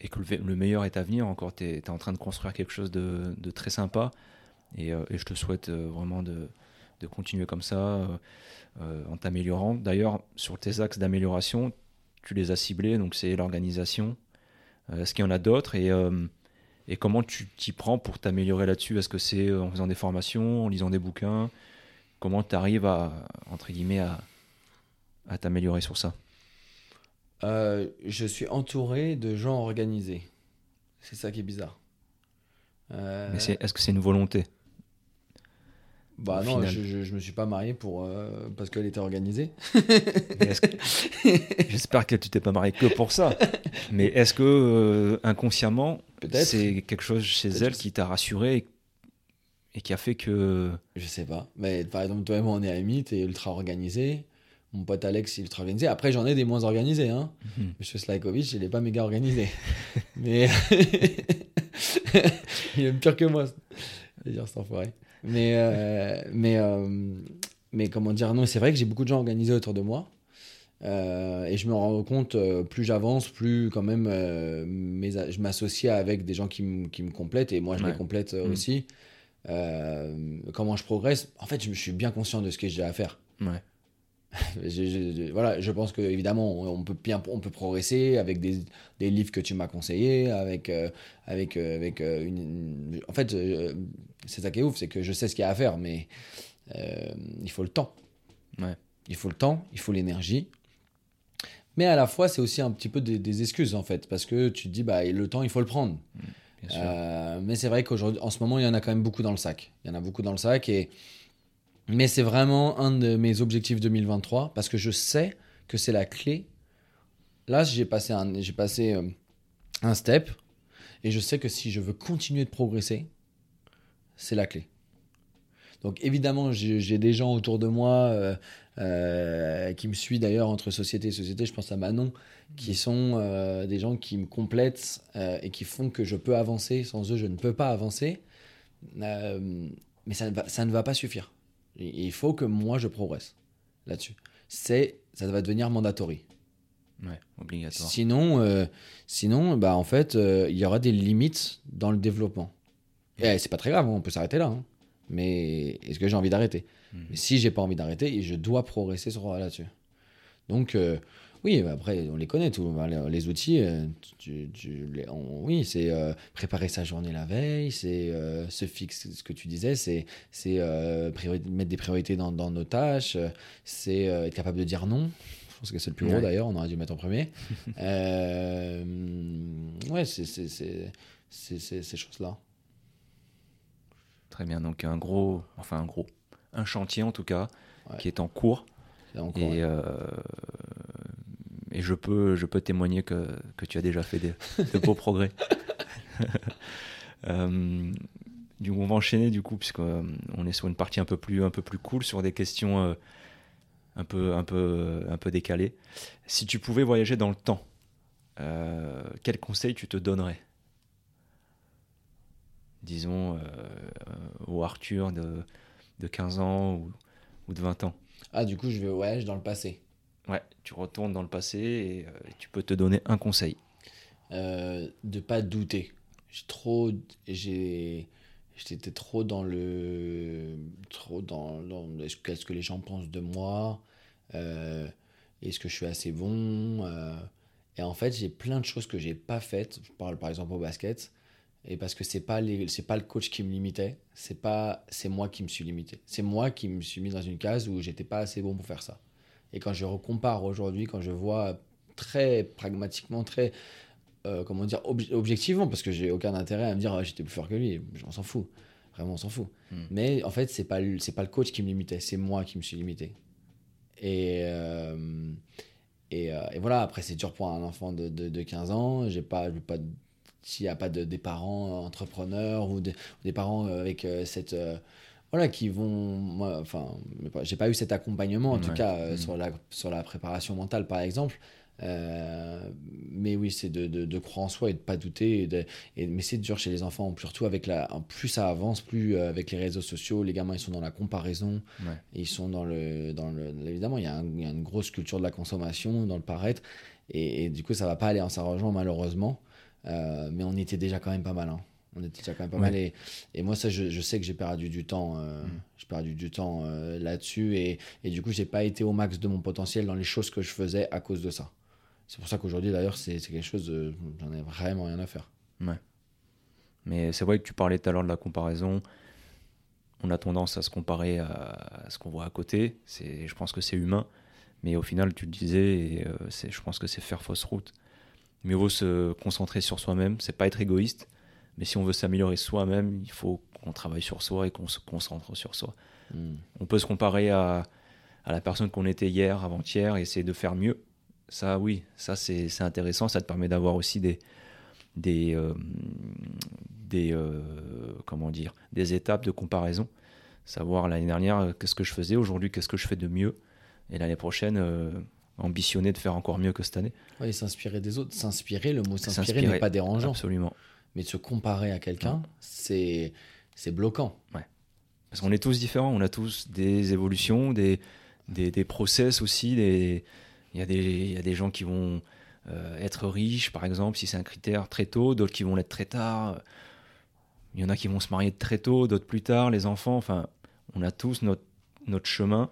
et, que le, meilleur est à venir. Encore, tu es, en train de construire quelque chose de, très sympa et, je te souhaite vraiment de, continuer comme ça en t'améliorant. D'ailleurs, sur tes axes d'amélioration, tu les as ciblés, donc c'est l'organisation. Est-ce qu'il y en a d'autres et et comment tu t'y prends pour t'améliorer là-dessus? Est-ce que c'est en faisant des formations, en lisant des bouquins? Comment tu arrives à, entre guillemets, à, à t'améliorer sur ça? Euh, Je suis entouré de gens organisés. C'est ça qui est bizarre. Euh... Mais est-ce que c'est une volonté? Bah non, je, je, me suis pas marié pour euh, parce qu'elle était organisée. J'espère que tu t'es pas marié que pour ça. Mais est-ce que euh, inconsciemment, c'est quelque chose chez elle qui t'a rassuré et, qui a fait que. Je sais pas. Mais par exemple, toi et moi, on est amis, t'es ultra organisé. Mon pote Alex, il est ultra organisé. Après, j'en ai des moins organisés. Hein. Mhm. Monsieur Slajkovic, il est pas méga organisé. Mais. il est pire que moi. Je dire, cet enfoiré. Mais, euh, mais, euh, mais comment dire, non, c'est vrai que j'ai beaucoup de gens organisés autour de moi. Euh, et je me rends compte, plus j'avance, plus quand même je m'associe avec des gens qui, me complètent et moi je les complète mm. aussi. comment je progresse? En fait, je, je, suis bien conscient de ce que j'ai à faire. Ouais. je, voilà, je pense que évidemment on peut bien, on peut progresser avec des, des livres que tu m'as conseillés, avec euh, avec euh, avec euh, une, en fait c'est ça qui est ouf, c'est que je sais ce qu'il y a à faire, mais il faut le temps. Ouais. Il faut le temps, il faut l'énergie. Mais à la fois, c'est aussi un petit peu des, excuses en fait, parce que tu te dis bah le temps, il faut le prendre. Mmh, mais c'est vrai qu'aujourd'hui, en ce moment, il y en a quand même beaucoup dans le sac. Il y en a beaucoup dans le sac et mais c'est vraiment un de mes objectifs 2023 parce que je sais que c'est la clé. Là, j'ai passé, un, j'ai passé euh, un step et je sais que si je veux continuer de progresser, c'est la clé. Donc évidemment, j'ai des gens autour de moi euh, euh, qui me suivent d'ailleurs entre société et société. Je pense à Manon, qui sont des gens qui me complètent et qui font que je peux avancer. Sans eux, je ne peux pas avancer. mais ça ça ne va pas suffire. Il faut que moi je progresse là-dessus. C'est, ça va devenir mandatory. Ouais, obligatoire. Sinon, euh, sinon, bah en fait, euh, il y aura des limites dans le développement. Et c'est pas très grave, on peut s'arrêter là. Hein. Mais est-ce que j'ai envie d'arrêter? Mais si j'ai pas envie d'arrêter, je dois progresser sur là-dessus. Donc, euh, oui, après, on les connaît, tous les outils. Euh, oui, c'est euh, préparer sa journée la veille, c'est euh, se fixer, ce que tu disais, c'est mettre des priorités dans, nos tâches, c'est être capable de dire non. Je pense que c'est le plus gros d'ailleurs, on aurait dû mettre en premier. ouais, c'est ces choses-là. Très bien, donc un gros, enfin un gros, un chantier en tout cas, qui est en cours. et et je peux, je peux témoigner que, que tu as déjà fait des, de beaux progrès. euh, du coup, on va enchaîner du coup, puisqu'on euh, est sur une partie un peu plus, un peu plus cool, sur des questions euh, un, peu, un, peu, un peu décalées. Si tu pouvais voyager dans le temps, euh, quel conseil tu te donnerais? Disons au Arthur de, de 15 ans ou, ou de 20 ans. Ah, du coup, je vais voyager dans le passé. Ouais, tu retournes dans le passé et, euh, tu peux te donner un conseil. Euh, de pas douter. J'ai trop, j'ai, j'étais trop dans le, trop dans, qu'est-ce que les gens pensent de moi, euh, est-ce que je suis assez bon. Euh, et en fait, j'ai plein de choses que j'ai pas faites. Je parle par exemple au basket. Et parce que c'est pas c'est pas le coach qui me limitait, c'est pas, c'est moi qui me suis limité. C'est moi qui me suis mis dans une case où j'étais pas assez bon pour faire ça. Et quand je recompare aujourd'hui, quand je vois très pragmatiquement, très, euh, comment dire, objectivement, parce que j'ai aucun intérêt à me dire ah, j'étais plus fort que lui, on s'en fout. Vraiment, on s'en fout. Hmm. Mais en fait, c'est pas, c'est pas le coach qui me limitait, c'est moi qui me suis limité. Et, euh, et, euh, et, voilà, après, c'est dur pour un enfant de, de, 15 ans. J'ai pas, pas s'il n'y a pas de, des parents entrepreneurs ou, des parents avec cette voilà, qui vont. Moi, enfin, j'ai pas eu cet accompagnement, en tout cas, euh, mm. sur, la, sur la préparation mentale, par exemple. Euh, mais oui, c'est de, de, croire en soi et de pas douter. Et, de, et mais c'est dur chez les enfants, surtout avec la. Plus ça avance, plus euh, avec les réseaux sociaux, les gamins ils sont dans la comparaison. Et ils sont dans le, dans le. Évidemment, il y, a il y, a une grosse culture de la consommation, dans le paraître. Et, du coup, ça va pas aller en s'arrangeant, malheureusement. Mais on était déjà quand même pas mal. Hein. On était déjà quand même pas mal. Et, moi, ça, je, sais que j'ai perdu du temps. Euh, mm. J'ai perdu du temps euh, là-dessus. Et, et, du coup, j'ai pas été au max de mon potentiel dans les choses que je faisais à cause de ça. C'est pour ça qu'aujourd'hui, d'ailleurs, c'est quelque chose. J'en ai vraiment rien à faire. Ouais. Mais c'est vrai que tu parlais tout à l'heure de la comparaison. On a tendance à se comparer à, ce qu'on voit à côté. Je pense que c'est humain. Mais au final, tu le disais, et, euh, je pense que c'est faire fausse route. Il vaut se concentrer sur soi-même. C'est pas être égoïste mais si on veut s'améliorer soi-même, il faut qu'on travaille sur soi et qu'on se concentre sur soi. Hmm. On peut se comparer à, à la personne qu'on était hier, avant-hier, et essayer de faire mieux. Ça, oui, ça c'est intéressant. Ça te permet d'avoir aussi des, des, euh, des euh, comment dire, des étapes de comparaison. Savoir l'année dernière euh, qu'est-ce que je faisais, aujourd'hui qu'est-ce que je fais de mieux, et l'année prochaine ambitionner de faire encore mieux que cette année. Oui, s'inspirer des autres. S'inspirer, le mot s'inspirer n'est pas dérangeant. Absolument mais de se comparer à quelqu'un, c'est c'est bloquant. Ouais. Parce qu'on est tous différents, on a tous des évolutions, des, des, des process aussi. Des... Il, y a des, y a des gens qui vont euh, être riches, par exemple, si c'est un critère très tôt, d'autres qui vont l'être très tard. Il y en a qui vont se marier très tôt, d'autres plus tard, les enfants. Enfin, on a tous notre, notre chemin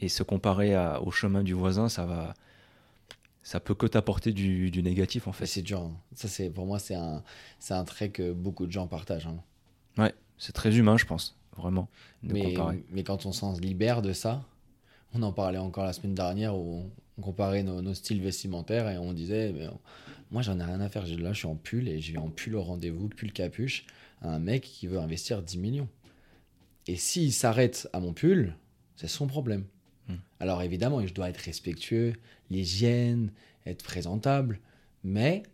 Et se comparer au chemin du voisin, ça va. Ça peut que t'apporter du, négatif en fait. C'est dur. Hein. Ça, c'est pour moi, c'est un, c'est un trait que beaucoup de gens partagent. Hein. Ouais, c'est très humain, je pense, vraiment. mais, mais quand on s'en libère de ça, on en parlait encore la semaine dernière où on comparait nos, styles vestimentaires et on disait moi j'en ai rien à faire. Là, je suis en pull et je vais en pull au rendez-vous, pull capuche, à un mec qui veut investir 10 millions. Et s'il s'arrête à mon pull, c'est son problème. Hmm. Alors évidemment, je dois être respectueux, l'hygiène, être présentable, mais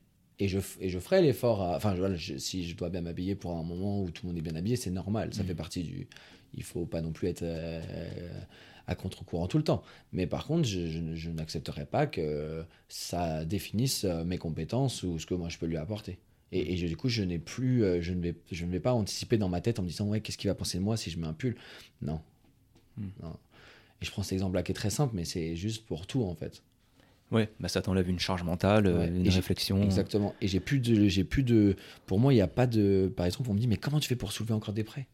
et je, et je ferai l'effort. Enfin, si je dois bien m'habiller pour un moment où tout le monde est bien habillé, c'est normal. Ça hmm. fait partie du. Il faut pas non plus être euh, à contre-courant tout le temps. Mais par contre, je, n'accepterai pas que ça définisse euh, mes compétences ou ce que moi je peux lui apporter. Et, du coup, je n'ai plus, euh, je ne vais, je ne vais pas anticiper dans ma tête en me disant ouais, qu'est-ce qu'il va penser de moi si je mets un pull? Non. Hmm. Et je prends cet exemple-là qui est très simple, mais c'est juste pour tout en fait. Ouais, bah ça t'enlève une charge mentale, une réflexion. Exactement. Et j'ai plus de, j'ai plus de. Pour moi, il n'y a pas de. Par exemple, on me dit mais comment tu fais pour soulever encore des prêts?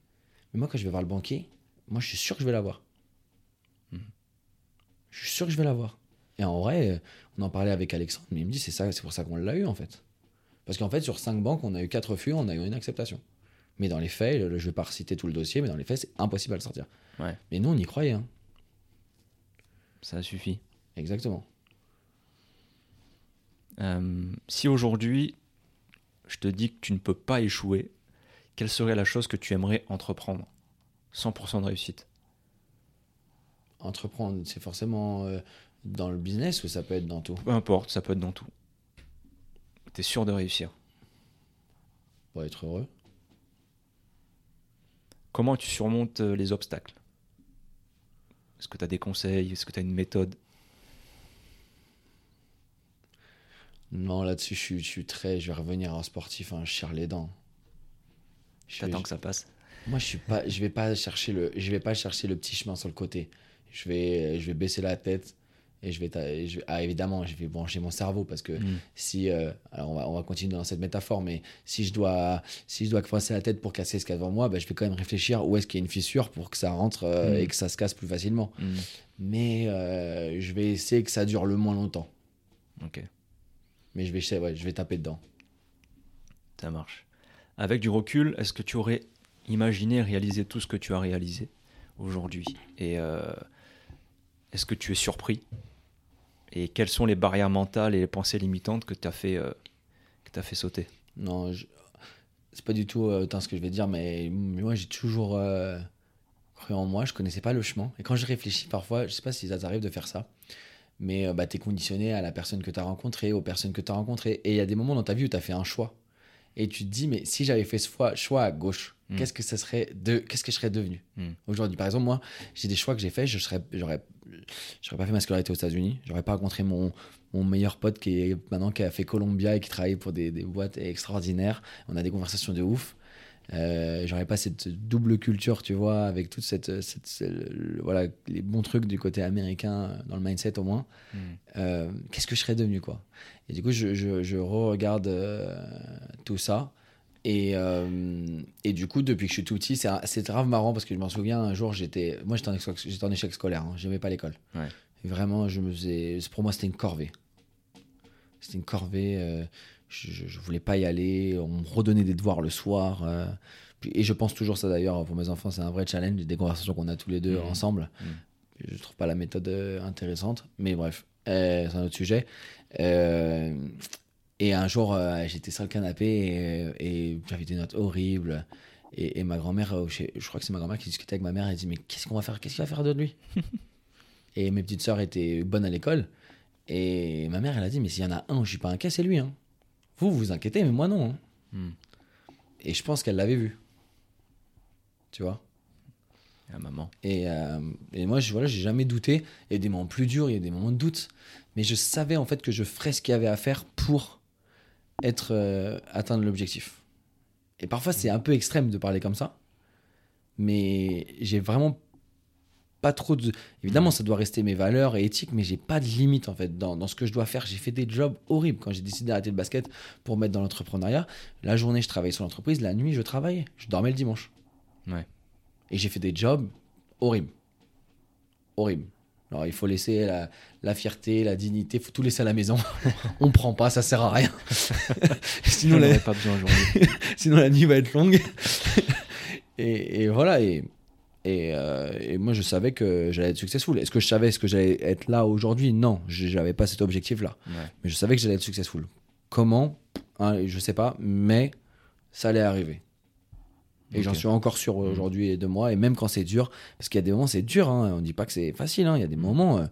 Mais moi, quand je vais voir le banquier, moi, je suis sûr que je vais l'avoir. Je suis sûr que je vais l'avoir. Et en vrai, on en parlait avec Alexandre, mais il me dit c'est ça, c'est pour ça qu'on l'a eu en fait. Parce qu'en fait, sur cinq banques, on a eu quatre refus, on a eu une acceptation. Mais dans les faits, je ne vais pas reciter tout le dossier, mais dans les faits, c'est impossible à le sortir. Ouais. Mais nous, on y croyait. Hein. Ça suffit. Exactement. Euh, si aujourd'hui, je te dis que tu ne peux pas échouer, quelle serait la chose que tu aimerais entreprendre? 100% de réussite entreprendre, c'est forcément euh, dans le business ou ça peut être dans tout? Peu importe, ça peut être dans tout. Tu es sûr de réussir? Pour être heureux. Comment tu surmontes euh, les obstacles? Est-ce que tu as des conseils? Est-ce que tu as une méthode? Non, là-dessus, je, suis très. Je vais revenir en sportif, hein, je serre les dents. J'attends que ça passe? Moi, je suis pas. Je vais pas chercher le. Je vais pas chercher le petit chemin sur le côté je vais, je vais baisser la tête et je vais, je ah, évidemment, je vais brancher mon cerveau parce que mm. si, euh, alors on va, on va continuer dans cette métaphore, mais si je dois, si je dois casser la tête pour casser ce qu'il y a devant moi, bah, je vais quand même réfléchir où est-ce qu'il y a une fissure pour que ça rentre euh, mm. et que ça se casse plus facilement. Mm. Mais euh, je vais essayer que ça dure le moins longtemps. Ok. Mais je vais, ouais, je vais taper dedans. Ça marche. Avec du recul, est-ce que tu aurais imaginé réaliser tout ce que tu as réalisé aujourd'hui? Et est-ce que tu es surpris? Et quelles sont les barrières mentales et les pensées limitantes que tu as, fait, euh, as fait sauter? Non, je... c'est pas du tout euh, ce que je vais dire, mais moi j'ai toujours euh, cru en moi, je connaissais pas le chemin. Et quand je réfléchis parfois, je sais pas si ça t'arrive de faire ça, mais bah, tu es conditionné à la personne que tu as rencontrée, aux personnes que tu as rencontrées. Et il y a des moments dans ta vie où tu as fait un choix. Et tu te dis, mais si j'avais fait ce choix à gauche, Hmm. Qu'est-ce que ça serait de qu'est-ce que je serais devenu hmm. aujourd'hui? Par exemple, moi, j'ai des choix que j'ai faits. Je serais, j'aurais, j'aurais pas fait ma scolarité aux États-Unis. J'aurais pas rencontré mon, mon meilleur pote qui est maintenant qui a fait Columbia et qui travaille pour des, des boîtes extraordinaires. On a des conversations de ouf. Euh, j'aurais pas cette double culture, tu vois, avec toute cette, cette, voilà, les bons trucs du côté américain dans le mindset au moins. Hmm. Euh, qu'est-ce que je serais devenu, quoi? Et du coup, je, je, je re-regarde euh, tout ça et, euh, et, du coup, depuis que je suis tout petit, c'est grave marrant parce que je m'en souviens, un jour, j'étais moi j'étais en, en, échec scolaire, hein, j'aimais pas l'école. Vraiment, je me faisais, pour moi, c'était une corvée. C'était une corvée, euh, je, je, voulais pas y aller, on me redonnait des devoirs le soir. Euh, et je pense toujours ça d'ailleurs, pour mes enfants, c'est un vrai challenge, des conversations qu'on a tous les deux mmh. ensemble. Mmh. Je trouve pas la méthode intéressante, mais bref, c'est un autre sujet. Et un jour, euh, j'étais sur le canapé et, j'avais des notes horribles. Et, ma grand-mère, euh, je, crois que c'est ma grand-mère qui discutait avec ma mère, elle dit Mais qu'est-ce qu'on va faire? Qu'est-ce qu'il va faire de lui? Et mes petites sœurs étaient bonnes à l'école. Et ma mère, elle a dit Mais s'il y en a un je suis pas inquiet, c'est lui. Hein. Vous, vous vous inquiétez, mais moi non. Hein. Hmm. Et je pense qu'elle l'avait vu. Tu vois? La maman. Et, euh, et moi, je, voilà, j'ai jamais douté. Il y a des moments plus durs, il y a des moments de doute. Mais je savais en fait que je ferais ce qu'il y avait à faire pour être euh, atteindre l'objectif. Et parfois, c'est un peu extrême de parler comme ça, mais j'ai vraiment pas trop de. Évidemment, ça doit rester mes valeurs et éthiques, mais j'ai pas de limite en fait dans, dans, ce que je dois faire. J'ai fait des jobs horribles quand j'ai décidé d'arrêter le basket pour mettre dans l'entrepreneuriat. La journée, je travaillais sur l'entreprise, la nuit, je travaillais. Je dormais le dimanche. Ouais. Et j'ai fait des jobs horribles. Horribles. Alors il faut laisser la, fierté, la dignité, il faut tout laisser à la maison. on prend pas, ça sert à rien. Sinon, la... Pas besoin Sinon la nuit va être longue. et, voilà, et, euh, et, moi je savais que j'allais être successful. Est-ce que je savais ce que j'allais être là aujourd'hui? Non, je n'avais pas cet objectif-là. Mais je savais que j'allais être successful. Comment? Hein, Je sais pas, mais ça allait arriver. Et j'en suis encore sûr mm. aujourd'hui de moi. Et même quand c'est dur, parce qu'il y a des moments, c'est dur. Hein, on dit pas que c'est facile. Hein, il y a des moments, euh,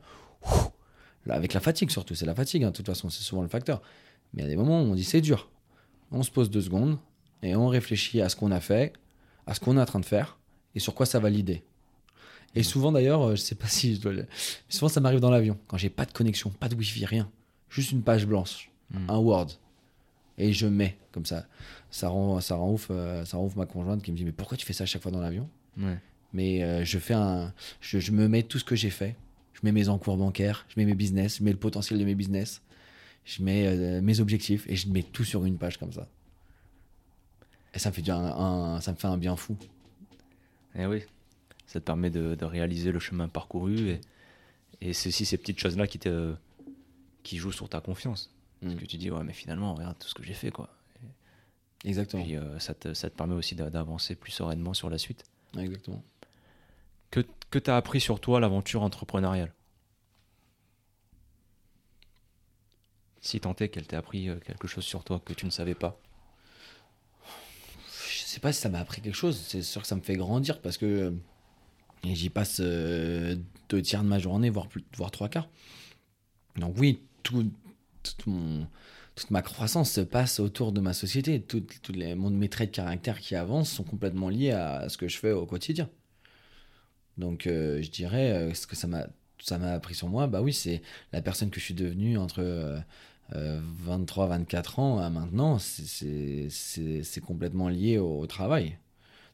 là, avec la fatigue surtout, c'est la fatigue. Hein, de toute façon, c'est souvent le facteur. Mais il y a des moments où on dit c'est dur. On se pose deux secondes et on réfléchit à ce qu'on a fait, à ce qu'on est en train de faire et sur quoi ça va l'idée. Et souvent d'ailleurs, euh, je sais pas si je dois le... Souvent ça m'arrive dans l'avion, quand j'ai pas de connexion, pas de wifi, rien. Juste une page blanche, mm. un Word. Et je mets comme ça ça rend, ça rend ouf, euh, ça rend ouf ma conjointe qui me dit mais pourquoi tu fais ça à chaque fois dans l'avion? Mais euh, je fais un, je, me mets tout ce que j'ai fait. Je mets mes encours bancaires, je mets mes business, je mets le potentiel de mes business, je mets euh, mes objectifs et je mets tout sur une page comme ça. Et ça me fait un, ça me fait un bien fou. Et eh oui, ça te permet de, réaliser le chemin parcouru et, et c'est aussi ces petites choses là qui te, qui jouent sur ta confiance. Parce mm. que tu dis ouais mais finalement regarde tout ce que j'ai fait quoi. Exactement. Et euh, ça, te, ça, te, permet aussi d'avancer plus sereinement sur la suite. Exactement. Que, que tu as appris sur toi l'aventure entrepreneuriale? Si tant est qu'elle t'ait appris euh, quelque chose sur toi que tu ne savais pas Je sais pas si ça m'a appris quelque chose. C'est sûr que ça me fait grandir parce que euh, j'y passe deux tiers de ma journée, voire, plus, voire trois quarts. Donc oui, tout, tout mon toute ma croissance se passe autour de ma société. Tous les, mes traits de caractère qui avancent sont complètement liés à ce que je fais au quotidien. Donc euh, je dirais, euh, ce que ça m'a, appris sur moi, bah oui, c'est la personne que je suis devenue entre 23, euh, 24 ans à maintenant, c'est complètement lié au, travail.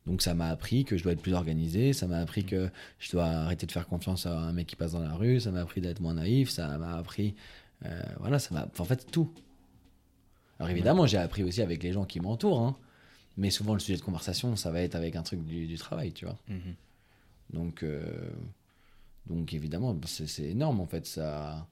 Donc ça m'a appris que je dois être plus organisé, ça m'a appris que je dois arrêter de faire confiance à un mec qui passe dans la rue, ça m'a appris d'être moins naïf, ça m'a appris... voilà, ça m'a... En fait, tout. Alors évidemment, j'ai appris aussi avec les gens qui m'entourent, hein. mais souvent le sujet de conversation, ça va être avec un truc du, travail, tu vois. Mhm. Donc, euh, donc évidemment, c'est énorme en fait. Ça...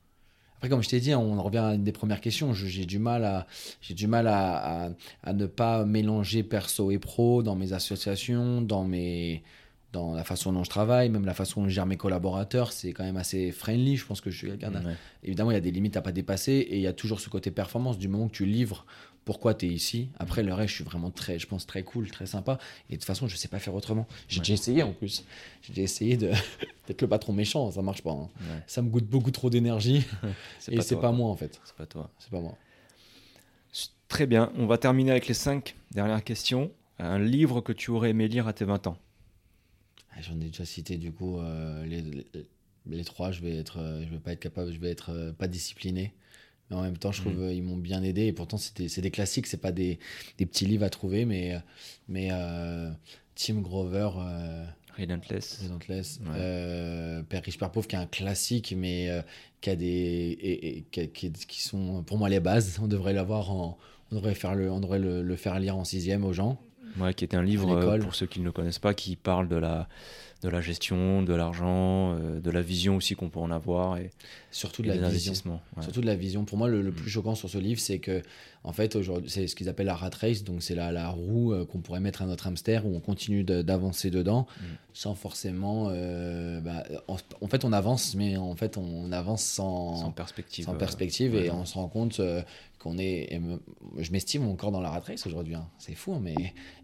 Après, comme je t'ai dit, on revient à une des premières questions. J'ai du mal, à, du mal à, à, ne pas mélanger perso et pro dans mes associations, dans mes, dans la façon dont je travaille, même la façon dont je gère mes collaborateurs, c'est quand même assez friendly. Je pense que je suis quelqu'un. Évidemment, il y a des limites à pas dépasser et il y a toujours ce côté performance du moment que tu livres pourquoi tu es ici. Après, le reste, je suis vraiment très, je pense, très cool, très sympa. Et de toute façon, je sais pas faire autrement. J'ai déjà essayé en plus. J'ai déjà essayé de d'être le patron méchant, ça marche pas. Hein. Ça me goûte beaucoup trop d'énergie et c'est pas moi en fait. C'est pas toi. C'est pas moi. Très bien. On va terminer avec les cinq dernières questions. Un livre que tu aurais aimé lire à tes 20 ans j'en ai déjà cité du coup euh, les, les, trois. Je vais être, euh, je vais pas être capable, je vais être euh, pas discipliné. Mais en même temps, je trouve qu'ils mm. m'ont bien aidé. Et pourtant, c'est des classiques, c'est pas des, des, petits livres à trouver, mais mais Tim Grover. Relentless. Relentless. Père riche, Père pauvre, qui est un classique, mais qui a des. Et, qui, qui, sont pour moi les bases. On devrait l'avoir en. On devrait, faire le, on devrait le, le, faire lire en sixième aux gens. Ouais, qui est un livre, euh, pour ceux qui ne le connaissent pas, qui parle de la, de la gestion, de l'argent, euh, de la vision aussi qu'on peut en avoir. Et, surtout de la vision. Surtout de la vision. Pour moi, le, mm. plus choquant sur ce livre, c'est que, en fait, aujourd'hui, c'est ce qu'ils appellent la rat race. Donc, c'est la, la roue euh, qu'on pourrait mettre à notre hamster où on continue d'avancer dedans mm. sans forcément. Bah, en, fait, on avance, mais en fait, on avance sans, sans perspective. Sans perspective et on se rend compte qu'on est. je m'estime encore dans la rat race aujourd'hui. Hein. C'est fou, mais.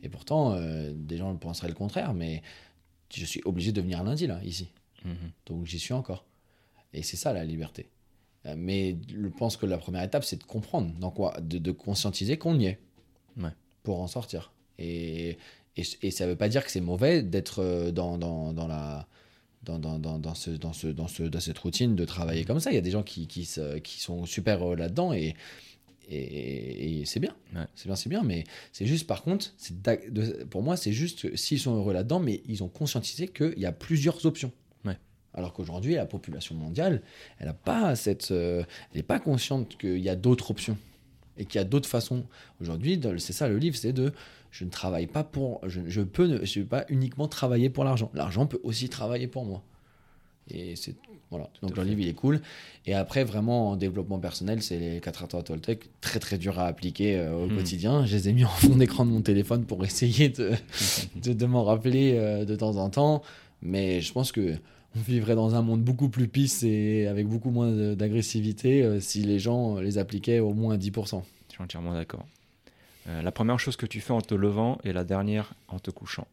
Et pourtant, euh, des gens penseraient le contraire, mais je suis obligé de venir lundi, là, ici. Mhm. Donc j'y suis encore. Et c'est ça la liberté. Euh, mais je pense que la première étape, c'est de comprendre, dans quoi, de, conscientiser qu'on y est. Pour en sortir. Et, et, ça ne veut pas dire que c'est mauvais d'être euh, dans, dans, dans, la. Dans, dans, dans, ce, dans, ce, dans, ce, dans cette routine de travailler comme ça. Il y a des gens qui, qui, qui sont super là-dedans et, et, c'est bien. C'est bien, c'est bien. Mais c'est juste, par contre, pour moi, c'est juste s'ils sont heureux là-dedans, mais ils ont conscientisé qu'il y a plusieurs options. Alors qu'aujourd'hui, la population mondiale, elle n'a pas cette, euh, elle n'est pas consciente qu'il y a d'autres options et qu'il y a d'autres façons. Aujourd'hui, c'est ça le livre, c'est de, je ne travaille pas pour, je, je peux, ne, je pas uniquement travailler pour l'argent. L'argent peut aussi travailler pour moi. Et c'est voilà. Donc le livre il est cool. Et après vraiment en développement personnel, c'est les 4 acteurs Toltec, très très dur à appliquer euh, au hmm. quotidien. Je les ai mis en fond d'écran de mon téléphone pour essayer de, de, m'en rappeler euh, de temps en temps. Mais je pense que on vivrait dans un monde beaucoup plus pisse et avec beaucoup moins d'agressivité euh, si les gens les appliquaient au moins à 10%. Je suis entièrement d'accord. la première chose que tu fais en te levant et la dernière en te couchant.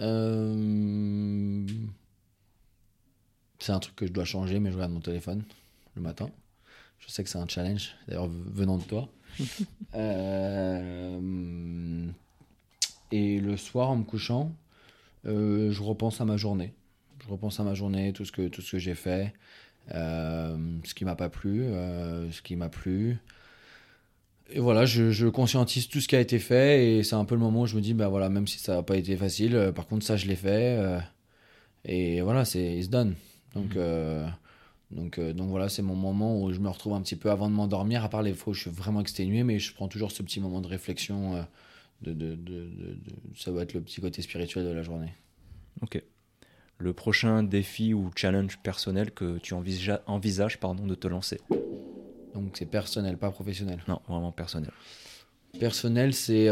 Euh... C'est un truc que je dois changer, mais je regarde mon téléphone le matin. Je sais que c'est un challenge, d'ailleurs venant de toi. Euh, et le soir, en me couchant, euh, je repense à ma journée. Je repense à ma journée, tout ce que, tout ce que j'ai fait, ce qui m'a pas plu, ce qui m'a plu. Et voilà, je, je, conscientise tout ce qui a été fait et c'est un peu le moment où je me dis, bah voilà, même si ça n'a pas été facile, par contre, ça, je l'ai fait. et voilà, c'est se donne. Donc, mhm. euh, donc, euh, donc voilà, c'est mon moment où je me retrouve un petit peu avant de m'endormir, à part les fois où je suis vraiment exténué, mais je prends toujours ce petit moment de réflexion. Euh, de, de, de, ça va être le petit côté spirituel de la journée. Ok. Le prochain défi ou challenge personnel que tu envisages, envisage, pardon, de te lancer? Donc c'est personnel, pas professionnel Non, vraiment personnel. Personnel, c'est.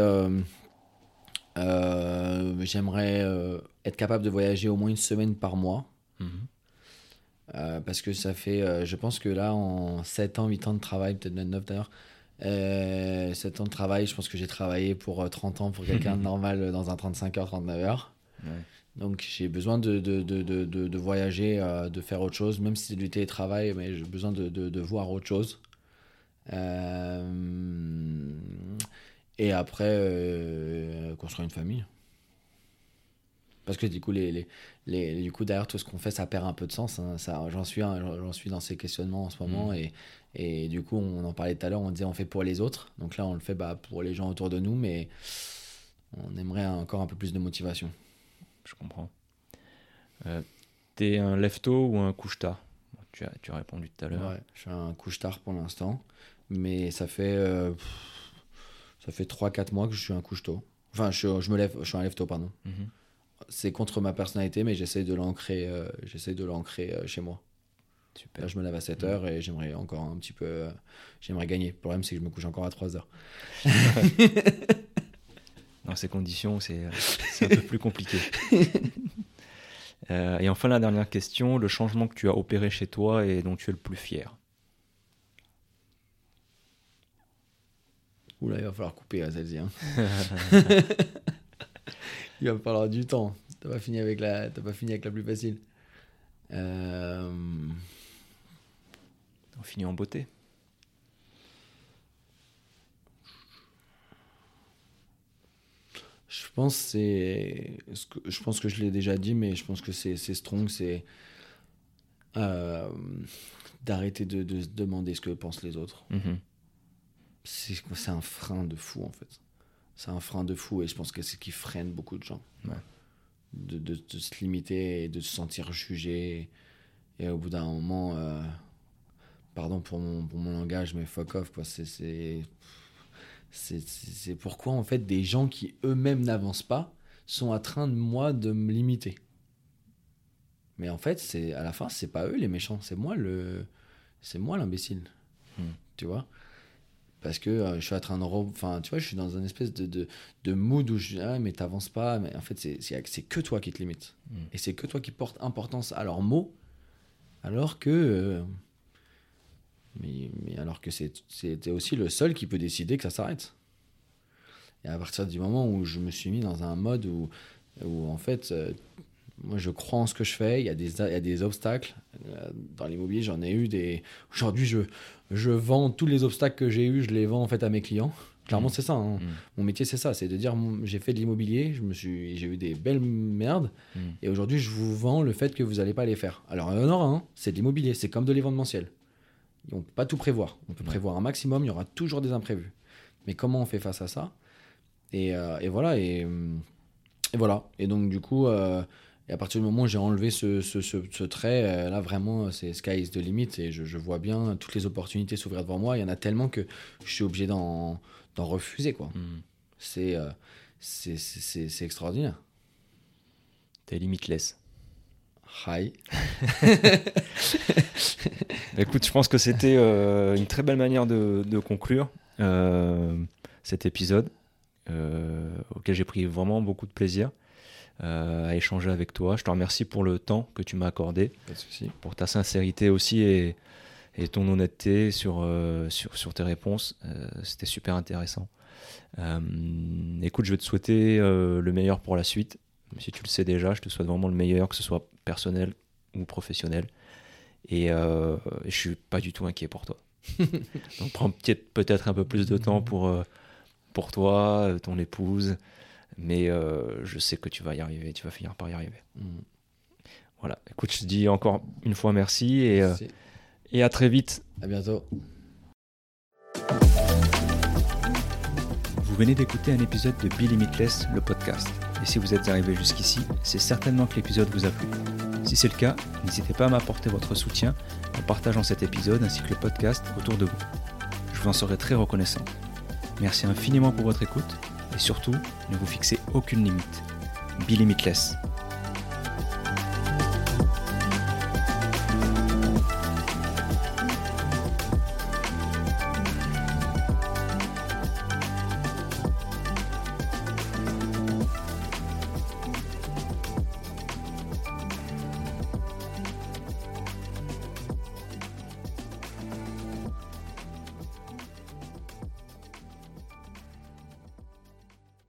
J'aimerais être capable de voyager au moins une semaine par mois. Mhm. Euh, parce que ça fait, euh, je pense que là, en 7 ans, 8 ans de travail, peut-être même 9 d'ailleurs, euh, 7 ans de travail, je pense que j'ai travaillé pour 30 euh, ans pour quelqu'un de normal dans un 35 heures, 39 heures. Donc j'ai besoin de, de, de, de, voyager, de faire autre chose, même si c'est du télétravail, mais j'ai besoin de, voir autre chose. Et après, construire une famille. Parce que du coup, les, les, du coup derrière tout ce qu'on fait, ça perd un peu de sens. Hein. J'en suis, j'en suis dans ces questionnements en ce moment. Mm. Et, et du coup, on en parlait tout à l'heure, on disait on fait pour les autres. Donc là, on le fait bah, pour les gens autour de nous, mais on aimerait encore un peu plus de motivation. Je comprends. Euh, T'es un lève-tôt ou un couche-tard? Tu as, tu as répondu tout à l'heure. Ouais, je suis un couche-tard pour l'instant. Mais ça fait, euh, ça fait 3-4 mois que je suis un couche-tôt. Enfin, je, je, me lève, je suis un lève-tôt, pardon. Mm-hmm c'est contre ma personnalité, mais j'essaie de l'ancrer, euh, j'essaie de l'ancrer euh, chez moi. Super. Là, je me lève à 7 h mm. et j'aimerais encore un petit peu, euh, j'aimerais gagner. Le problème, c'est que je me couche encore à 3 h Dans ces conditions, c'est un peu plus compliqué. et enfin, la dernière question, le changement que tu as opéré chez toi et dont tu es le plus fier? Oula, il va falloir couper à celle-ci. Hein. Il va falloir du temps. T'as pas fini avec la, pas fini avec la plus facile. Euh, On finit en beauté. Je pense c'est, je pense que je l'ai déjà dit, mais je pense que c'est strong, c'est euh, d'arrêter de, de, se demander ce que pensent les autres. Mm-hmm. C'est un frein de fou en fait c'est un frein de fou et je pense que c'est ce qui freine beaucoup de gens. De, de, se limiter et de se sentir jugé. Et au bout d'un moment, euh, pardon pour mon, pour mon langage, mais fuck off, quoi. C'est, c'est, pourquoi, en fait, des gens qui eux-mêmes n'avancent pas sont en train de moi de me limiter. Mais en fait, c'est à la fin, c'est pas eux les méchants, c'est moi le, c'est moi l'imbécile. Hmm. Tu vois? Parce que euh, je suis en train de enfin tu vois je suis dans une espèce de, de, de mood où je dis ah mais t'avances pas mais en fait c'est c'est que toi qui te limites mm. et c'est que toi qui portes importance à leurs mots alors que euh, mais, mais, alors que c'était aussi le seul qui peut décider que ça s'arrête et à partir du moment où je me suis mis dans un mode où, où en fait euh, moi je crois en ce que je fais il y a des, il y a des obstacles dans l'immobilier j'en ai eu des aujourd'hui je je vends tous les obstacles que j'ai eu, je les vends en fait à mes clients. Clairement, mm. c'est ça. Hein. Mm. Mon métier, c'est ça. C'est de dire, j'ai fait de l'immobilier, je me suis, j'ai eu des belles merdes, mm. et aujourd'hui, je vous vends le fait que vous n'allez pas les faire. Alors, il y en aura un, c'est de l'immobilier, c'est comme de l'événementiel. On ne peut pas tout prévoir. On peut prévoir un maximum, il y aura toujours des imprévus. Mais comment on fait face à ça? Et, euh, et, voilà. Et, et, voilà. Et donc, du coup, euh, et à partir du moment où j'ai enlevé ce, ce, ce, trait, euh, là vraiment, c'est sky is the limit. Et je, je, vois bien toutes les opportunités s'ouvrir devant moi. Il y en a tellement que je suis obligé d'en refuser. quoi. Hmm. Euh, c'est c'est extraordinaire. T'es limitless. Hi. Écoute, je pense que c'était euh, une très belle manière de, conclure euh, cet épisode auquel j'ai pris vraiment beaucoup de plaisir à échanger avec toi. Je te remercie pour le temps que tu m'as accordé, pour ta sincérité aussi et, ton honnêteté sur, sur, sur tes réponses. c'était super intéressant. écoute, je vais te souhaiter le meilleur pour la suite. Si tu le sais déjà, je te souhaite vraiment le meilleur, que ce soit personnel ou professionnel. Et euh, je suis pas du tout inquiet pour toi. Donc prends peut-être un peu plus de temps pour, euh, pour toi, euh, ton épouse, mais euh, je sais que tu vas y arriver, tu vas finir par y arriver. Mm. Voilà, écoute, je te dis encore une fois merci et, et à très vite. À bientôt. Vous venez d'écouter un épisode de Be Limitless, le podcast. Et si vous êtes arrivé jusqu'ici, c'est certainement que l'épisode vous a plu. Si c'est le cas, n'hésitez pas à m'apporter votre soutien en partageant cet épisode ainsi que le podcast autour de vous. Je vous en serai très reconnaissant. Merci infiniment pour votre écoute et surtout, ne vous fixez aucune limite. Be limitless.